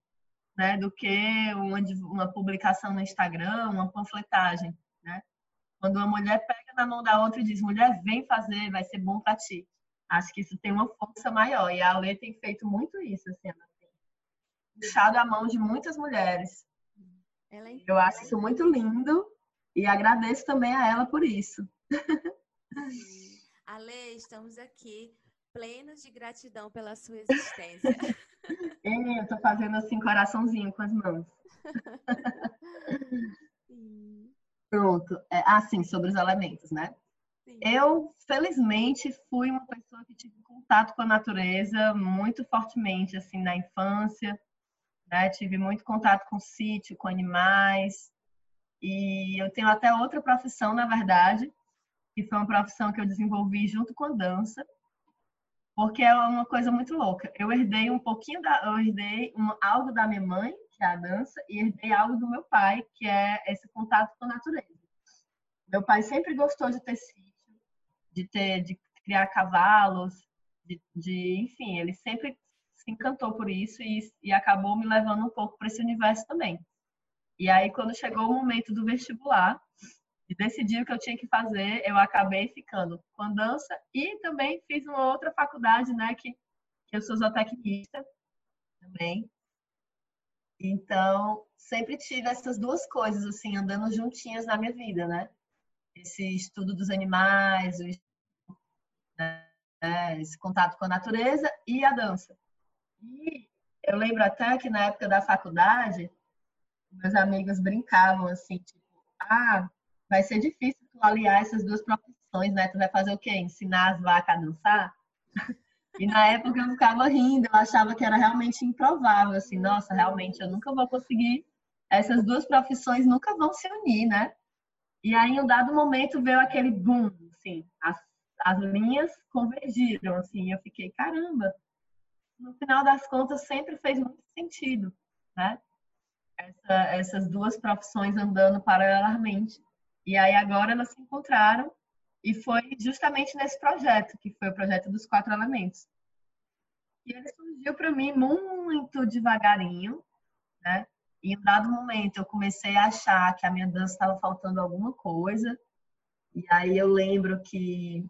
né, do que uma, uma publicação no Instagram, uma panfletagem, né? Quando uma mulher pega na mão da outra e diz, mulher, vem fazer, vai ser bom para ti. Acho que isso tem uma força maior. E a Ale tem feito muito isso, assim, ela tem puxado a mão de muitas mulheres. É Eu acho isso muito lindo e agradeço também a ela por isso. Ale, estamos aqui plenos de gratidão pela sua existência. <laughs> eu tô fazendo assim coraçãozinho com as mãos. <laughs> Pronto. É, assim, sobre os elementos, né? Sim. Eu, felizmente, fui uma pessoa que tive contato com a natureza muito fortemente, assim, na infância. Né? Tive muito contato com o sítio, com animais. E eu tenho até outra profissão, na verdade, que foi uma profissão que eu desenvolvi junto com a dança, porque é uma coisa muito louca. Eu herdei um pouquinho da, eu herdei um, algo da minha mãe, que é a dança, e herdei algo do meu pai, que é esse contato com a natureza. Meu pai sempre gostou de ter sítio, de ter, de criar cavalos, de, de enfim, ele sempre se encantou por isso e, e acabou me levando um pouco para esse universo também. E aí, quando chegou o momento do vestibular, de decidir o que eu tinha que fazer, eu acabei ficando com dança e também fiz uma outra faculdade, né, que, que eu sou zootecnista também. Então, sempre tive essas duas coisas, assim, andando juntinhas na minha vida, né? Esse estudo dos animais, né? esse contato com a natureza e a dança. E eu lembro até que na época da faculdade, meus amigos brincavam assim, tipo, ah, vai ser difícil tu aliar essas duas profissões, né? Tu vai fazer o quê? Ensinar as vacas a dançar? E na época eu ficava rindo, eu achava que era realmente improvável, assim, nossa, realmente eu nunca vou conseguir, essas duas profissões nunca vão se unir, né? E aí, em um dado momento, veio aquele boom, assim, as, as linhas convergiram, assim, eu fiquei, caramba, no final das contas sempre fez muito sentido, né? Essa, essas duas profissões andando paralelamente. E aí agora elas se encontraram e foi justamente nesse projeto, que foi o projeto dos quatro elementos. E ele surgiu para mim muito devagarinho, né? E em um dado momento eu comecei a achar que a minha dança estava faltando alguma coisa. E aí eu lembro que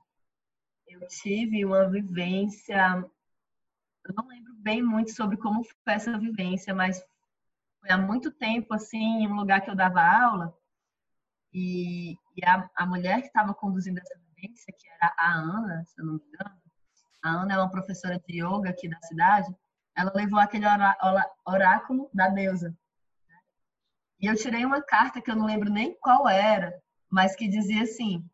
eu tive uma vivência eu não lembro bem muito sobre como foi essa vivência, mas foi há muito tempo, assim, em um lugar que eu dava aula, e, e a, a, mulher que estava conduzindo essa vivência, que era a Ana, se eu não me engano, a Ana é uma professora de yoga aqui da cidade, ela levou aquele orá, oráculo da deusa. E eu tirei uma carta que eu não lembro nem qual era, mas que dizia assim: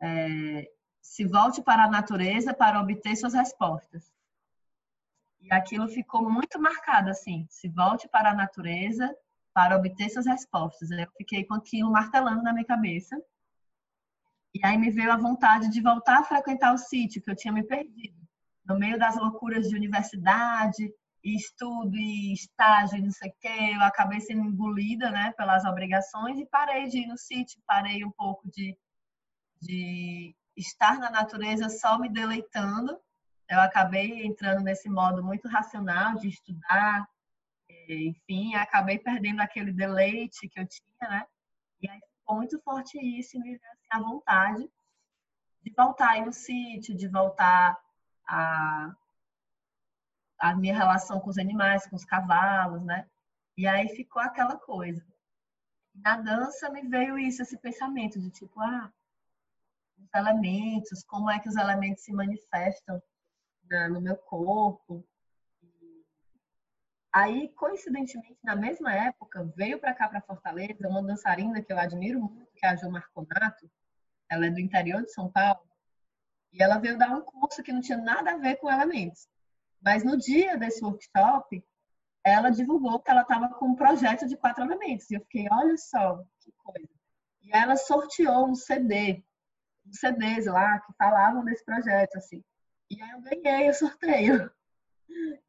é, se volte para a natureza para obter suas respostas. E aquilo ficou muito marcado, assim, se volte para a natureza para obter suas respostas. Eu fiquei com aquilo martelando na minha cabeça. E aí me veio a vontade de voltar a frequentar o sítio, que eu tinha me perdido. No meio das loucuras de universidade, estudo, e estágio, não sei o quê, eu acabei sendo engolida, né, pelas obrigações e parei de ir no sítio, parei um pouco de, de estar na natureza só me deleitando eu acabei entrando nesse modo muito racional de estudar, enfim, acabei perdendo aquele deleite que eu tinha, né? E aí ficou muito forte isso me assim, a vontade de voltar aí no sítio, de voltar a, a minha relação com os animais, com os cavalos, né? E aí ficou aquela coisa. Na dança me veio isso, esse pensamento de tipo, ah, os elementos, como é que os elementos se manifestam no meu corpo. Aí, coincidentemente, na mesma época, veio para cá, para Fortaleza, uma dançarina que eu admiro muito, que é a Jo Marconato. Ela é do interior de São Paulo. E ela veio dar um curso que não tinha nada a ver com elementos. Mas no dia desse workshop, ela divulgou que ela estava com um projeto de quatro elementos. E eu fiquei, olha só, que coisa. E ela sorteou um CD, uns CDs lá que falavam desse projeto, assim. E aí eu ganhei o sorteio.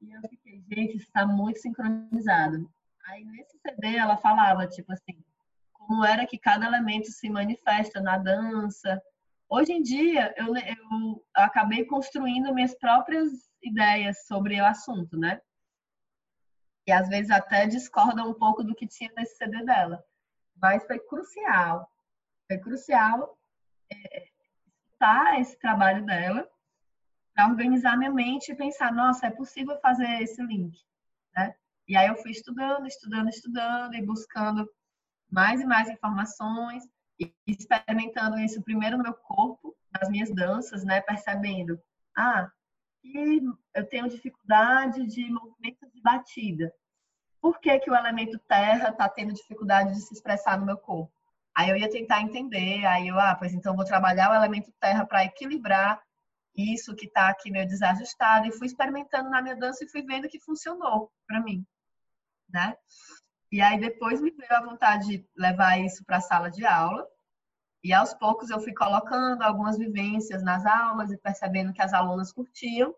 E eu fiquei, gente, está muito sincronizado. Aí nesse CD ela falava, tipo assim, como era que cada elemento se manifesta na dança. Hoje em dia, eu, eu acabei construindo minhas próprias ideias sobre o assunto, né? E às vezes até discordam um pouco do que tinha nesse CD dela. Mas foi crucial. Foi crucial é, escutar esse trabalho dela para organizar minha mente e pensar, nossa, é possível fazer esse link, né? E aí eu fui estudando, estudando, estudando e buscando mais e mais informações e experimentando isso primeiro no meu corpo, nas minhas danças, né? Percebendo, ah, e eu tenho dificuldade de movimentos de batida. Por que, que o elemento terra está tendo dificuldade de se expressar no meu corpo? Aí eu ia tentar entender, aí eu, ah, pois então vou trabalhar o elemento terra para equilibrar isso que está aqui meio desajustado e fui experimentando na minha dança e fui vendo que funcionou para mim, né? E aí depois me veio a vontade de levar isso para a sala de aula e aos poucos eu fui colocando algumas vivências nas aulas e percebendo que as alunas curtiam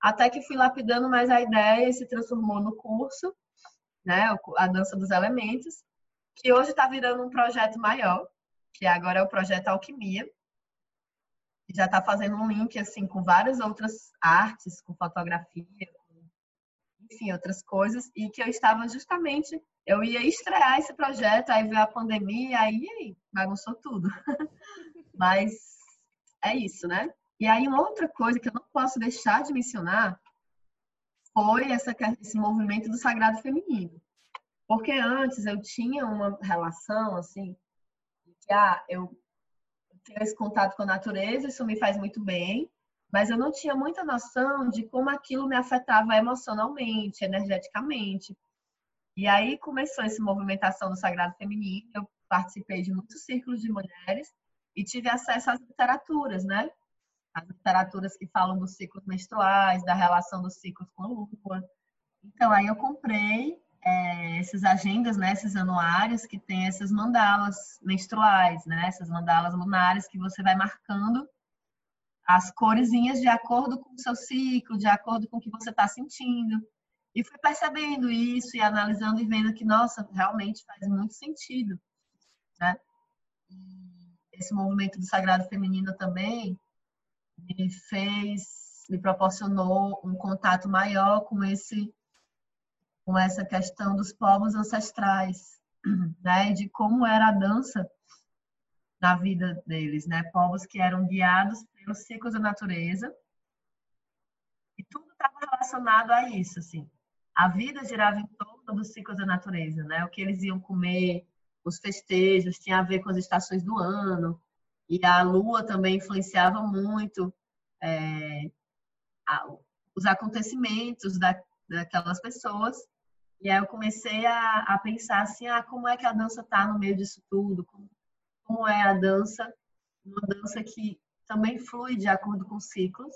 até que fui lapidando mais a ideia e se transformou no curso, né, a dança dos elementos, que hoje está virando um projeto maior, que agora é o projeto Alquimia, já está fazendo um link assim com várias outras artes, com fotografia, enfim, outras coisas, e que eu estava justamente, eu ia estrear esse projeto, aí veio a pandemia, aí, aí bagunçou tudo. <laughs> Mas é isso, né? E aí, uma outra coisa que eu não posso deixar de mencionar foi essa, esse movimento do sagrado feminino. Porque antes eu tinha uma relação, assim, que ah, eu tenho esse contato com a natureza, isso me faz muito bem, mas eu não tinha muita noção de como aquilo me afetava emocionalmente, energeticamente. E aí começou essa movimentação do sagrado feminino, eu participei de muitos círculos de mulheres e tive acesso às literaturas, né? as literaturas que falam dos ciclos menstruais, da relação dos ciclos com a lua. Então, aí eu comprei é, essas agendas, né, esses anuários que tem essas mandalas menstruais, né, essas mandalas lunares que você vai marcando as coresinhas de acordo com o seu ciclo, de acordo com o que você está sentindo. E fui percebendo isso e analisando e vendo que, nossa, realmente faz muito sentido, né? esse movimento do sagrado feminino também, me fez, me proporcionou um contato maior com esse com essa questão dos povos ancestrais, <clears throat> né, de como era a dança na vida deles, né, povos que eram guiados pelos ciclos da natureza e tudo estava relacionado a isso, assim. A vida girava em torno dos ciclos da natureza, né, o que eles iam comer, os festejos tinha a ver com as estações do ano e a lua também influenciava muito é, a, os acontecimentos da, daquelas pessoas. E aí eu comecei a, a pensar assim, ah, como é que a dança está no meio disso tudo? Como, como é a dança? Uma dança que também flui de acordo com ciclos.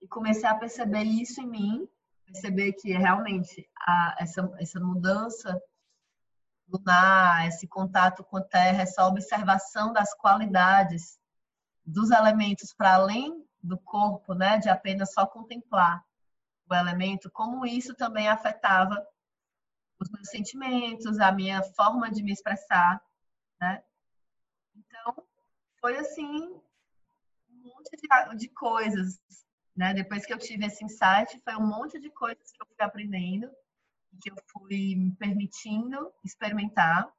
E comecei a perceber isso em mim, perceber que realmente a, essa, essa mudança lunar, esse contato com a Terra, essa observação das qualidades dos elementos para além do corpo, né, de apenas só contemplar o elemento, como isso também afetava os meus sentimentos, a minha forma de me expressar, né? Então, foi assim um monte de, de coisas, né? Depois que eu tive esse insight, foi um monte de coisas que eu fui aprendendo, que eu fui me permitindo experimentar,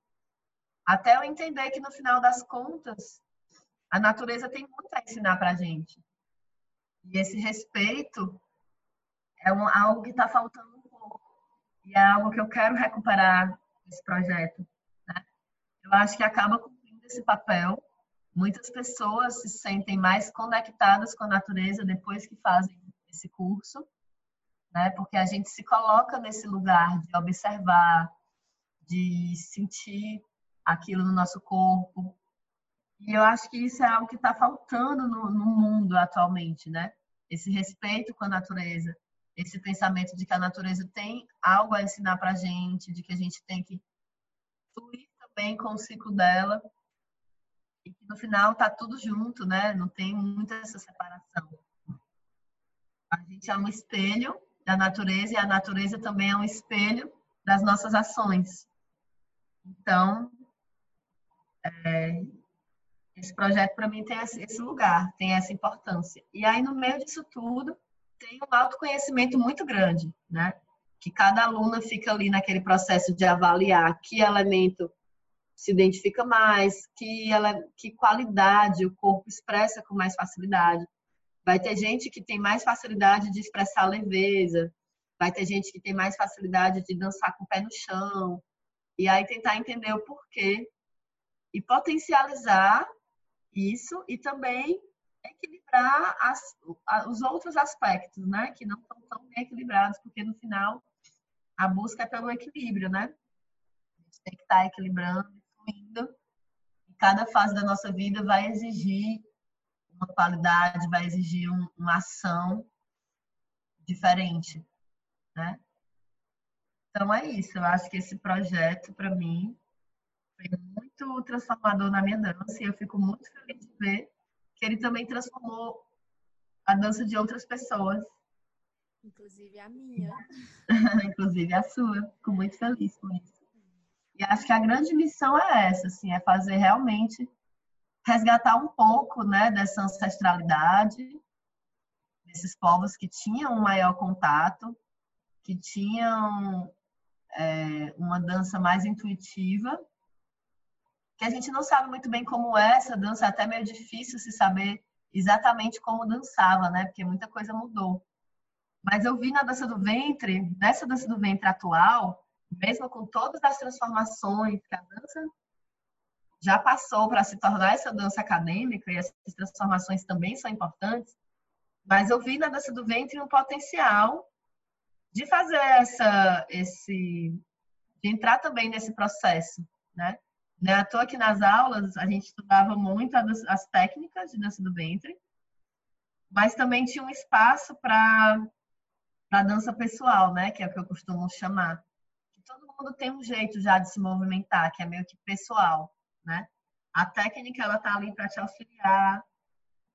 até eu entender que no final das contas a natureza tem muito a ensinar para gente. E esse respeito é um, algo que está faltando. E é algo que eu quero recuperar nesse projeto. Né? Eu acho que acaba cumprindo esse papel. Muitas pessoas se sentem mais conectadas com a natureza depois que fazem esse curso, né? porque a gente se coloca nesse lugar de observar, de sentir aquilo no nosso corpo, e eu acho que isso é algo que está faltando no, no, mundo atualmente, né? Esse respeito com a natureza, esse pensamento de que a natureza tem algo a ensinar para a gente, de que a gente tem que fluir também com o ciclo dela e que no final tá tudo junto, né? Não tem muita essa separação. A gente é um espelho da natureza e a natureza também é um espelho das nossas ações. Então, é, esse projeto, para mim, tem esse lugar, tem essa importância. E aí, no meio disso tudo, tem um autoconhecimento muito grande, né? Que cada aluna fica ali naquele processo de avaliar que elemento se identifica mais, que, ela, que qualidade o corpo expressa com mais facilidade. Vai ter gente que tem mais facilidade de expressar leveza, vai ter gente que tem mais facilidade de dançar com o pé no chão, e aí tentar entender o porquê e potencializar isso e também equilibrar as, os outros aspectos, né? Que não estão tão bem equilibrados, porque no final a busca é pelo equilíbrio, né? A gente tem que estar tá equilibrando, fluindo. E cada fase da nossa vida vai exigir uma qualidade, vai exigir um, uma ação diferente, né? Então é isso. Eu acho que esse projeto, para mim, foi muito transformador na minha dança e eu fico muito feliz de ver ele também transformou a dança de outras pessoas Inclusive a minha. <laughs> Inclusive a sua. Fico muito feliz com isso. E acho que a grande missão é essa, assim, é fazer realmente resgatar um pouco, né, dessa ancestralidade, desses povos que tinham um maior contato, que tinham é, uma dança mais intuitiva, que a gente não sabe muito bem como é essa dança, é até meio difícil se saber exatamente como dançava, né? Porque muita coisa mudou. Mas eu vi na dança do ventre, nessa dança do ventre atual, mesmo com todas as transformações que a dança já passou para se tornar essa dança acadêmica, e essas transformações também são importantes, mas eu vi na dança do ventre um potencial de fazer essa, esse, de entrar também nesse processo, né? Não é à toa que nas aulas a gente estudava muito as técnicas de dança do ventre, mas também tinha um espaço para a dança pessoal, né? Que é o que eu costumo chamar. Todo mundo tem um jeito já de se movimentar, que é meio que pessoal, né? A técnica ela tá ali para te auxiliar,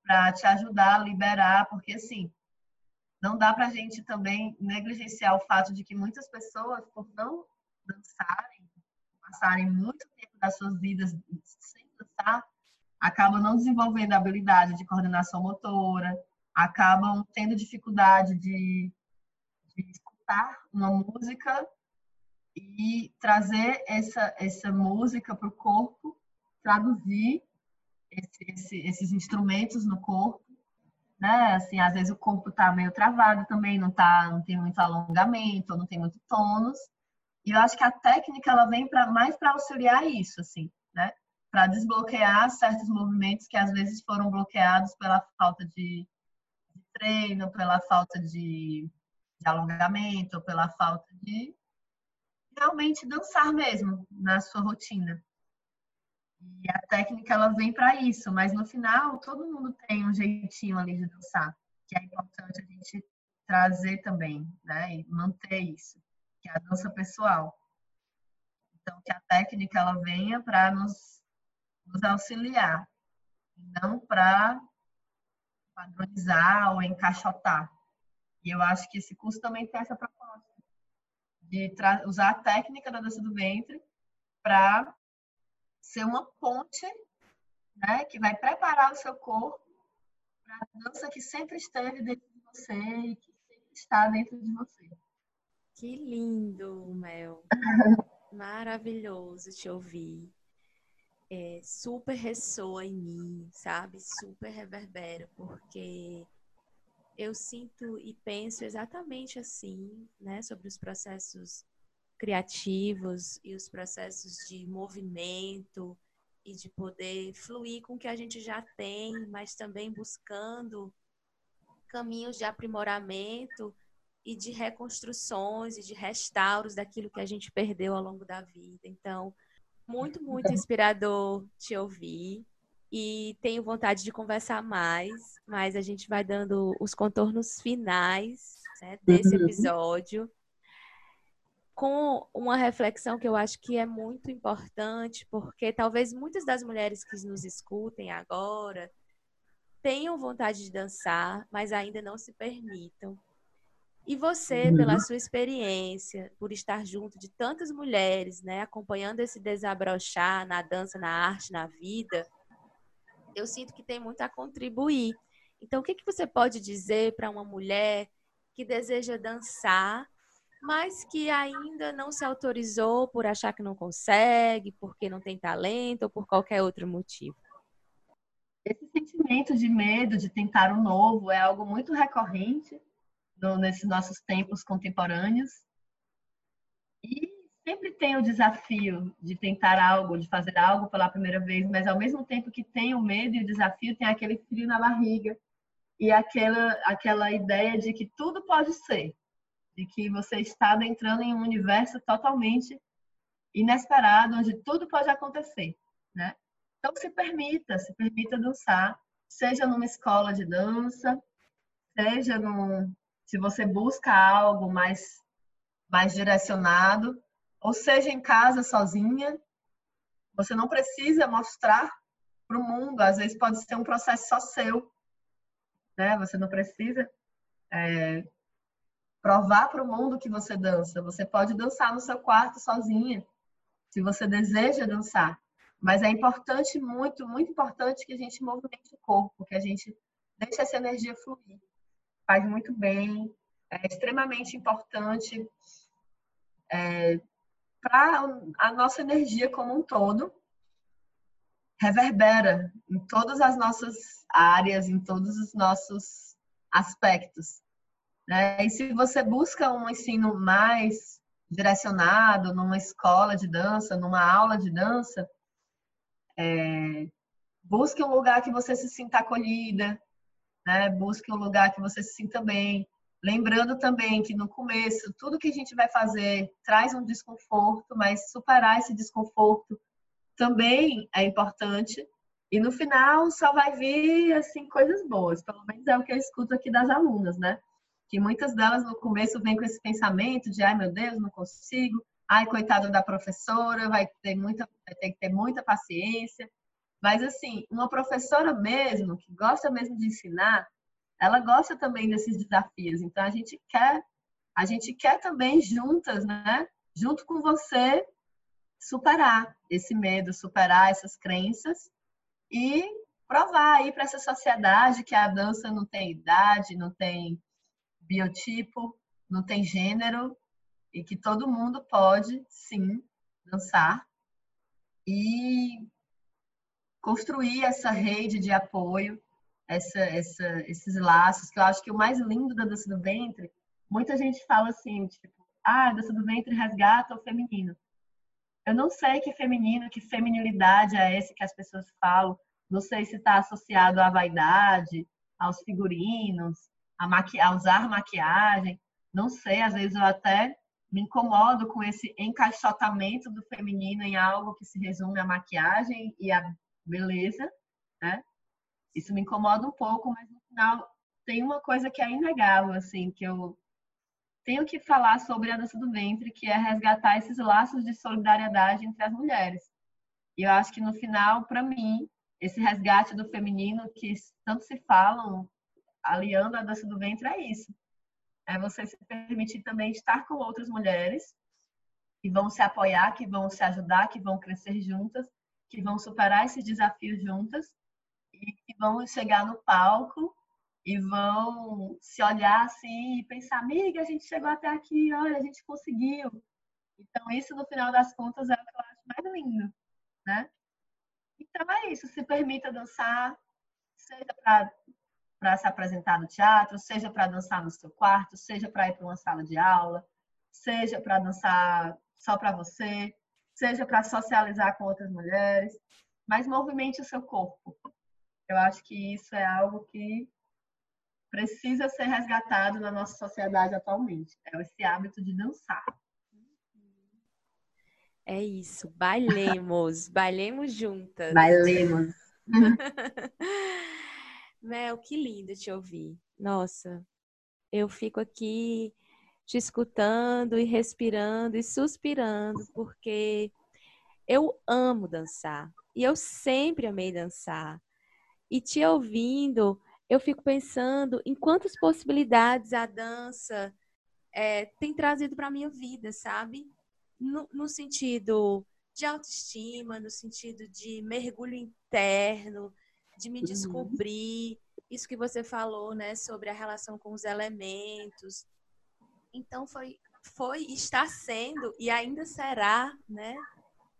para te ajudar a liberar, porque assim, não dá para a gente também negligenciar o fato de que muitas pessoas, por não dançarem, passarem muito das suas vidas sem dançar, acabam não desenvolvendo a habilidade de coordenação motora, acabam tendo dificuldade de, de escutar uma música e trazer essa, essa música para o corpo, traduzir esse, esse, esses instrumentos no corpo né? Assim, às vezes o corpo tá meio travado também, não tá, não tem muito alongamento, não tem muito tônus. E eu acho que a técnica ela vem para mais para auxiliar isso, assim, né? Para desbloquear certos movimentos que às vezes foram bloqueados pela falta de, treino, pela falta de, de alongamento, pela falta de realmente dançar mesmo na sua rotina. E a técnica ela vem para isso, mas no final todo mundo tem um jeitinho ali de dançar, que é importante a gente trazer também, né? E manter isso, que é a dança pessoal. Então que a técnica ela venha para nos, nos auxiliar, não para padronizar ou encaixotar. E eu acho que esse curso também tem essa proposta de usar a técnica da dança do ventre para ser uma ponte né, que vai preparar o seu corpo para a dança que sempre esteve dentro de você e que sempre está dentro de você. Que lindo, Mel. Maravilhoso te ouvir. É, super ressoa em mim, sabe? Super reverbera, porque eu sinto e penso exatamente assim, né, sobre os processos criativos e os processos de movimento e de poder fluir com o que a gente já tem, mas também buscando caminhos de aprimoramento e de reconstruções e de restauros daquilo que a gente perdeu ao longo da vida. Então, muito, muito inspirador te ouvir e tenho vontade de conversar mais, mas a gente vai dando os contornos finais né, desse uhum. episódio com uma reflexão que eu acho que é muito importante, porque talvez muitas das mulheres que nos escutem agora tenham vontade de dançar, mas ainda não se permitam. E você, uhum. pela sua experiência, por estar junto de tantas mulheres, né, acompanhando esse desabrochar na dança, na arte, na vida, eu sinto que tem muito a contribuir. Então, o que, que você pode dizer para uma mulher que deseja dançar mas que ainda não se autorizou por achar que não consegue, porque não tem talento ou por qualquer outro motivo? Esse sentimento de medo de tentar o novo é algo muito recorrente no, nesses nossos tempos contemporâneos. E sempre tem o desafio de tentar algo, de fazer algo pela primeira vez, mas ao mesmo tempo que tem o medo e o desafio, tem aquele frio na barriga e aquela, aquela ideia de que tudo pode ser, de que você está entrando em um universo totalmente inesperado, onde tudo pode acontecer, né? Então se permita, se permita dançar, seja numa escola de dança, seja num, se você busca algo mais mais direcionado, ou seja em casa sozinha, você não precisa mostrar para o mundo, às vezes pode ser um processo só seu, né? Você não precisa é, provar para o mundo que você dança. Você pode dançar no seu quarto sozinha, se você deseja dançar. Mas é importante, muito, muito importante que a gente movimente o corpo, que a gente deixe essa energia fluir. Faz muito bem, é extremamente importante é, para a nossa energia como um todo. Reverbera em todas as nossas áreas, em todos os nossos aspectos. Né? E se você busca um ensino mais direcionado, numa escola de dança, numa aula de dança, é, busque um lugar que você se sinta acolhida, né? busque um lugar que você se sinta bem. Lembrando também que no começo, tudo que a gente vai fazer traz um desconforto, mas superar esse desconforto também é importante. E no final só vai vir assim coisas boas, pelo menos é o que eu escuto aqui das alunas, né? Que muitas delas no começo vêm com esse pensamento de ai meu Deus, não consigo, ai coitada da professora, vai ter muita vai ter que ter muita paciência. Mas assim, uma professora mesmo que gosta mesmo de ensinar, ela gosta também desses desafios. Então a gente quer, a gente quer também juntas, né? Junto com você superar esse medo, superar essas crenças e provar aí para essa sociedade que a dança não tem idade, não tem biotipo, não tem gênero e que todo mundo pode sim dançar e construir essa rede de apoio essa, essa, esses laços, que eu acho que o mais lindo da dança do ventre, muita gente fala assim, tipo, ah, a dança do ventre resgata o feminino. Eu não sei que feminino, que feminilidade é esse que as pessoas falam. Não sei se está associado à vaidade, aos figurinos, a, maqui a usar maquiagem. Não sei, às vezes eu até me incomodo com esse encaixotamento do feminino em algo que se resume à maquiagem e à beleza, né? Isso me incomoda um pouco, mas no final tem uma coisa que é inegável, assim, que eu tenho que falar sobre a dança do ventre, que é resgatar esses laços de solidariedade entre as mulheres. E eu acho que no final, para mim, esse resgate do feminino que tanto se falam, aliando a dança do ventre, é isso. É você se permitir também estar com outras mulheres que vão se apoiar, que vão se ajudar, que vão crescer juntas, que vão superar esses desafios juntas e vão chegar no palco e vão se olhar assim e pensar, amiga, a gente chegou até aqui, olha, a gente conseguiu. Então, isso no final das contas é o que eu acho mais lindo, né? Então é isso, se permita dançar, seja para se apresentar no teatro, seja para dançar no seu quarto, seja para ir para uma sala de aula, seja para dançar só para você, seja para socializar com outras mulheres, mas movimente o seu corpo. Eu acho que isso é algo que precisa ser resgatado na nossa sociedade atualmente. É esse hábito de dançar. É isso, bailemos, <laughs> bailemos juntas. Bailemos. <laughs> Mel, que lindo te ouvir. Nossa, eu fico aqui te escutando e respirando e suspirando, porque eu amo dançar e eu sempre amei dançar. E te ouvindo, eu fico pensando em quantas possibilidades a dança é, tem trazido para a minha vida, sabe? No, no, sentido de autoestima, no sentido de mergulho interno, de me uhum. descobrir. Isso que você falou, né, sobre a relação com os elementos. Então foi, foi, está sendo e ainda será, né,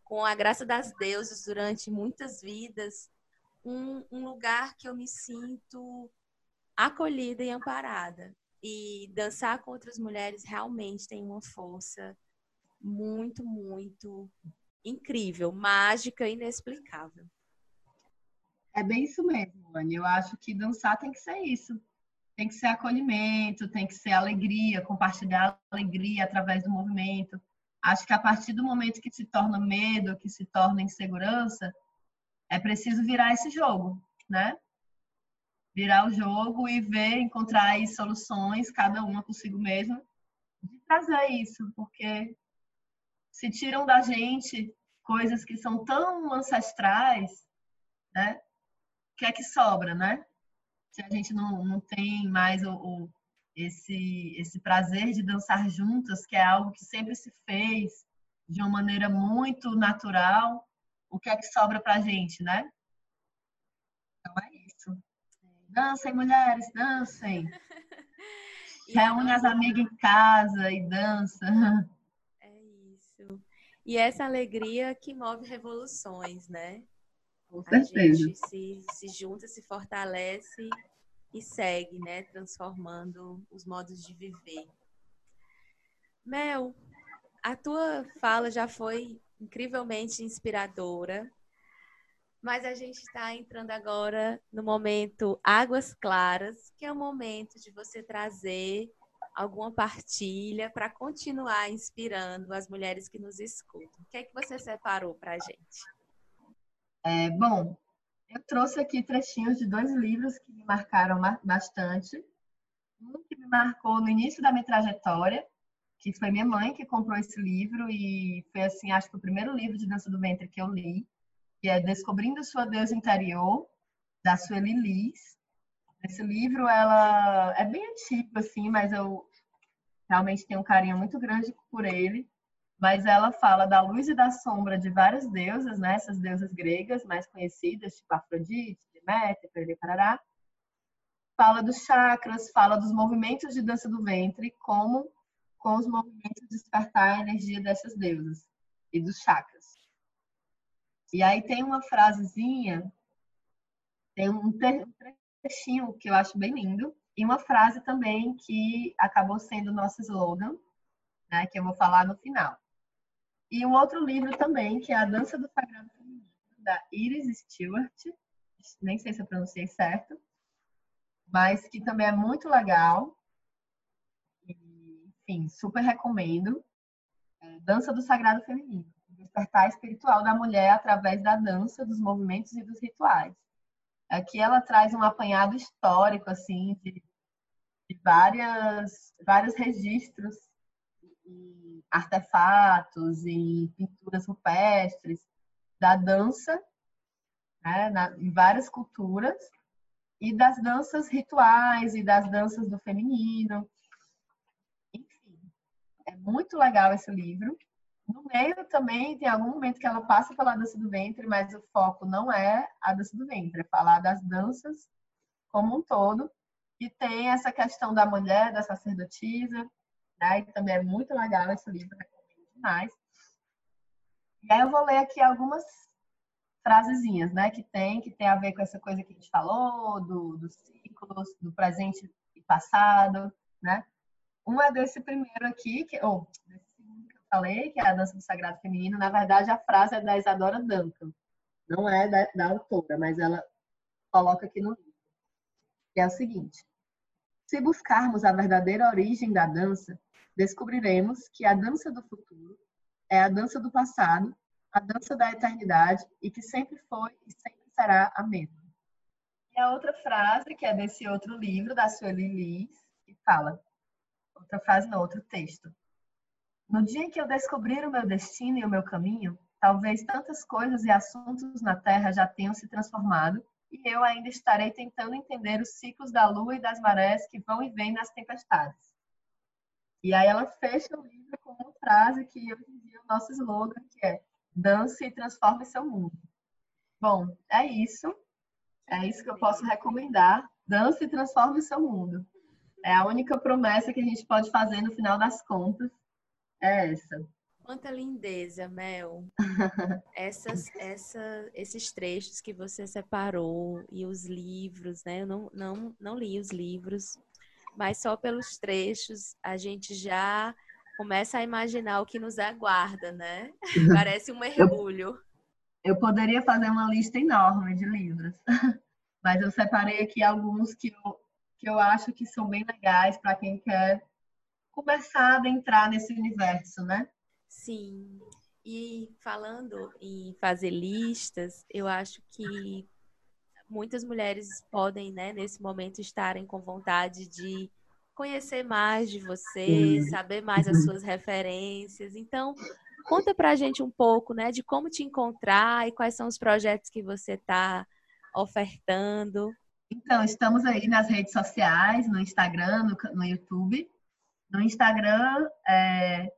com a graça das deusas durante muitas vidas, um, um lugar que eu me sinto acolhida e amparada. E dançar com outras mulheres realmente tem uma força muito, muito incrível, mágica, inexplicável. É bem isso mesmo, Anne. Eu acho que dançar tem que ser isso. Tem que ser acolhimento, tem que ser alegria, compartilhar alegria através do movimento. Acho que a partir do momento que se torna medo, que se torna insegurança, é preciso virar esse jogo, né? Virar o jogo e ver, encontrar aí soluções, cada uma consigo mesma, de trazer isso, porque se tiram da gente coisas que são tão ancestrais, né? O que é que sobra, né? Se a gente não, não tem mais o, o esse, esse prazer de dançar juntas, que é algo que sempre se fez de uma maneira muito natural, o que é que sobra pra gente, né? Então é isso. Dancem, mulheres, dancem. <laughs> Reúne as amigas em casa e dança. É isso. E essa alegria que move revoluções, né? Com certeza. A gente se, se junta, se fortalece e segue, né? Transformando os modos de viver. Mel, a tua fala já foi incrivelmente inspiradora, mas a gente está entrando agora no momento Águas Claras, que é o momento de você trazer alguma partilha para continuar inspirando as mulheres que nos escutam. O que é que você separou para a gente? É, bom, eu trouxe aqui trechinhos de dois livros que me marcaram bastante. Um que me marcou no início da minha trajetória, que foi minha mãe que comprou esse livro e foi assim, acho que o primeiro livro de dança do ventre que eu li, que é Descobrindo Sua Deusa Interior, da Sueli Liz. Esse livro, ela é bem antigo, assim, mas eu realmente tenho um carinho muito grande por ele mas ela fala da luz e da sombra de várias deusas, né? Essas deusas gregas mais conhecidas, tipo Afrodite, Deméter, Perere Parará. Fala dos chakras, fala dos movimentos de dança do ventre, como com os movimentos despertar a energia dessas deusas e dos chakras. E aí tem uma frasezinha, tem um trechinho que eu acho bem lindo, e uma frase também que acabou sendo nosso slogan, né, que eu vou falar no final. E um outro livro também, que é A Dança do Sagrado Feminino, da Iris Stewart. Nem sei se eu pronunciei certo. Mas que também é muito legal. E, enfim, super recomendo. É dança do Sagrado Feminino. Despertar espiritual da mulher através da dança, dos movimentos e dos rituais. Aqui ela traz um apanhado histórico, assim, de, de várias, vários registros e artefatos e pinturas rupestres da dança, né, na, em várias culturas, e das danças rituais e das danças do feminino. Enfim, é muito legal esse livro. No meio também tem algum momento que ela passa pela dança do ventre, mas o foco não é a dança do ventre, é falar das danças como um todo. E tem essa questão da mulher, da sacerdotisa, né? E também é muito legal esse livro, recomendo demais. E aí eu vou ler aqui algumas frasezinhas, né? Que tem, que tem a ver com essa coisa que a gente falou, do, dos ciclos, do presente e passado, né? Um é desse primeiro aqui, que, ou desse que eu falei, que é a dança do sagrado feminino. Na verdade, a frase é da Isadora Duncan. Não é da, da autora, mas ela coloca aqui no livro. Que é o seguinte. Se buscarmos a verdadeira origem da dança, descobriremos que a dança do futuro é a dança do passado, a dança da eternidade e que sempre foi e sempre será a mesma. E a outra frase, que é desse outro livro, da Sueli Liz, que fala, outra frase no outro texto. No dia em que eu descobrir o meu destino e o meu caminho, talvez tantas coisas e assuntos na Terra já tenham se transformado e eu ainda estarei tentando entender os ciclos da lua e das marés que vão e vêm nas tempestades. E aí ela fecha o livro com uma frase que eu dizia o nosso slogan, que é dance e transforme seu mundo. Bom, é isso. É isso que eu posso recomendar. Dance e transforme seu mundo. É a única promessa que a gente pode fazer no final das contas. É essa. Quanta lindeza, Mel. <laughs> Essas, essa, esses trechos que você separou e os livros, né? Eu não, não, não li os livros, mas só pelos trechos a gente já começa a imaginar o que nos aguarda, né? <laughs> Parece um mergulho. Eu, eu poderia fazer uma lista enorme de livros, <laughs> mas eu separei aqui alguns que eu, que eu acho que são bem legais para quem quer começar a entrar nesse universo, né? Sim. E falando em fazer listas, eu acho que muitas mulheres podem, né, nesse momento, estarem com vontade de conhecer mais de você, saber mais as suas referências. Então, conta pra gente um pouco, né, de como te encontrar e quais são os projetos que você está ofertando. Então, estamos aí nas redes sociais, no Instagram, no, no YouTube. No Instagram é,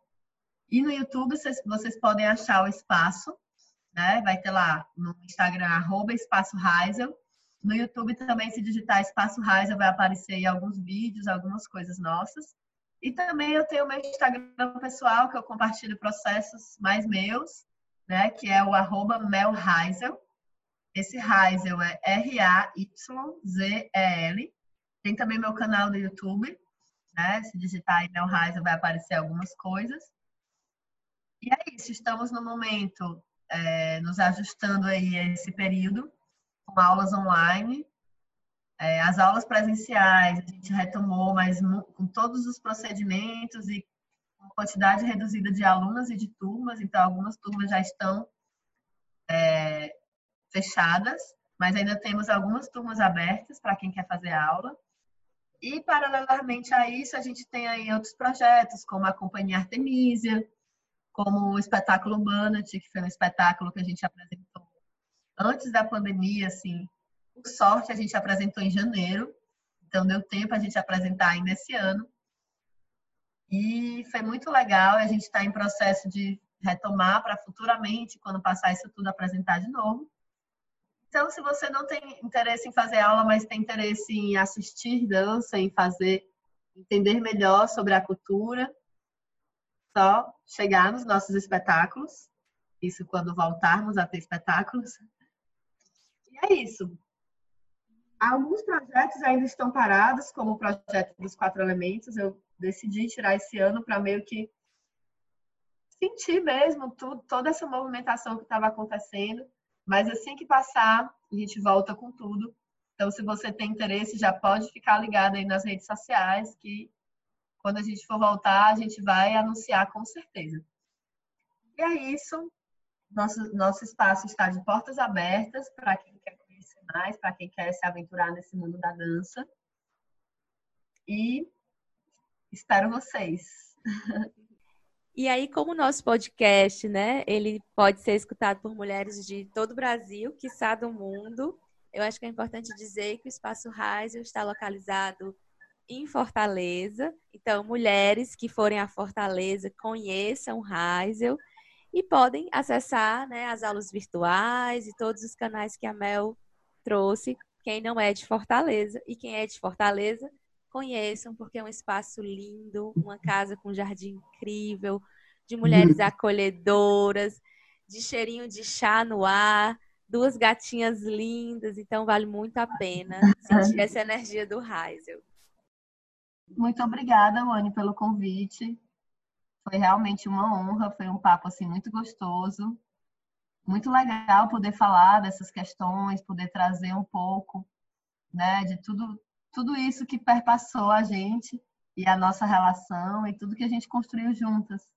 e no YouTube vocês, vocês podem achar o espaço, né? Vai ter lá no Instagram, arroba Espaço Heisel. No YouTube também, se digitar Espaço Heisel, vai aparecer aí alguns vídeos, algumas coisas nossas. E também eu tenho o meu Instagram pessoal, que eu compartilho processos mais meus, né? Que é o arroba Mel Heisel. Esse Heisel é R-A-Y-Z-E-L. Tem também meu canal no YouTube, né? Se digitar aí Mel Heisel vai aparecer algumas coisas. E é isso, estamos no momento é, nos ajustando aí a esse período, com aulas online. É, as aulas presenciais a gente retomou, mas com todos os procedimentos e com quantidade reduzida de alunas e de turmas, então algumas turmas já estão é, fechadas, mas ainda temos algumas turmas abertas para quem quer fazer aula. E, paralelamente a isso, a gente tem aí outros projetos, como a Companhia Artemisia, como o espetáculo Banat, que foi um espetáculo que a gente apresentou antes da pandemia, assim. Por sorte, a gente apresentou em janeiro, então deu tempo a gente apresentar ainda esse ano. E foi muito legal, a gente está em processo de retomar para futuramente, quando passar isso tudo, apresentar de novo. Então, se você não tem interesse em fazer aula, mas tem interesse em assistir dança, em fazer, entender melhor sobre a cultura, só chegar nos nossos espetáculos. Isso quando voltarmos a ter espetáculos. E é isso. Alguns projetos ainda estão parados, como o projeto dos quatro elementos. Eu decidi tirar esse ano para meio que sentir mesmo tudo, toda essa movimentação que estava acontecendo. Mas assim que passar, a gente volta com tudo. Então, se você tem interesse, já pode ficar ligado aí nas redes sociais, que quando a gente for voltar, a gente vai anunciar com certeza. E é isso. Nosso, nosso espaço está de portas abertas para quem quer conhecer mais, para quem quer se aventurar nesse mundo da dança. E espero vocês. E aí, como o nosso podcast, né, ele pode ser escutado por mulheres de todo o Brasil, quiçá do mundo, eu acho que é importante dizer que o Espaço Raisel está localizado em Fortaleza. Então, mulheres que forem a Fortaleza conheçam Heisel e podem acessar né, as aulas virtuais e todos os canais que a Mel trouxe. Quem não é de Fortaleza e quem é de Fortaleza, conheçam, porque é um espaço lindo, uma casa com um jardim incrível, de mulheres uhum. acolhedoras, de cheirinho de chá no ar, duas gatinhas lindas, então vale muito a pena sentir <laughs> essa energia do Heisel. Muito obrigada, Wani, pelo convite. Foi realmente uma honra, foi um papo assim muito gostoso. Muito legal poder falar dessas questões, poder trazer um pouco, né, de tudo tudo isso que perpassou a gente e a nossa relação e tudo que a gente construiu juntas.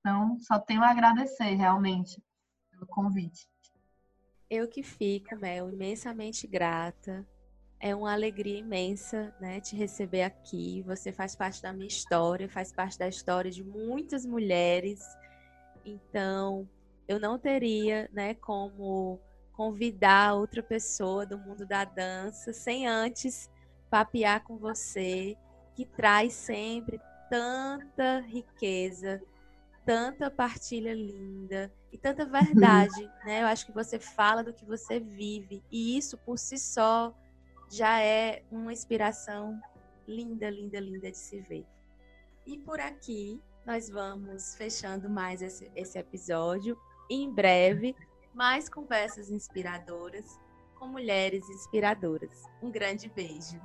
Então, só tenho a agradecer realmente pelo convite. Eu que fico, Mel, imensamente grata é uma alegria imensa, né, te receber aqui. Você faz parte da minha história, faz parte da história de muitas mulheres. Então, eu não teria, né, como convidar outra pessoa do mundo da dança sem antes papear com você, que traz sempre tanta riqueza, tanta partilha linda e tanta <laughs> verdade, né? Eu acho que você fala do que você vive e isso por si só já é uma inspiração linda, linda, linda de se ver. E por aqui nós vamos fechando mais esse, esse episódio. Em breve, mais conversas inspiradoras com mulheres inspiradoras. Um grande beijo.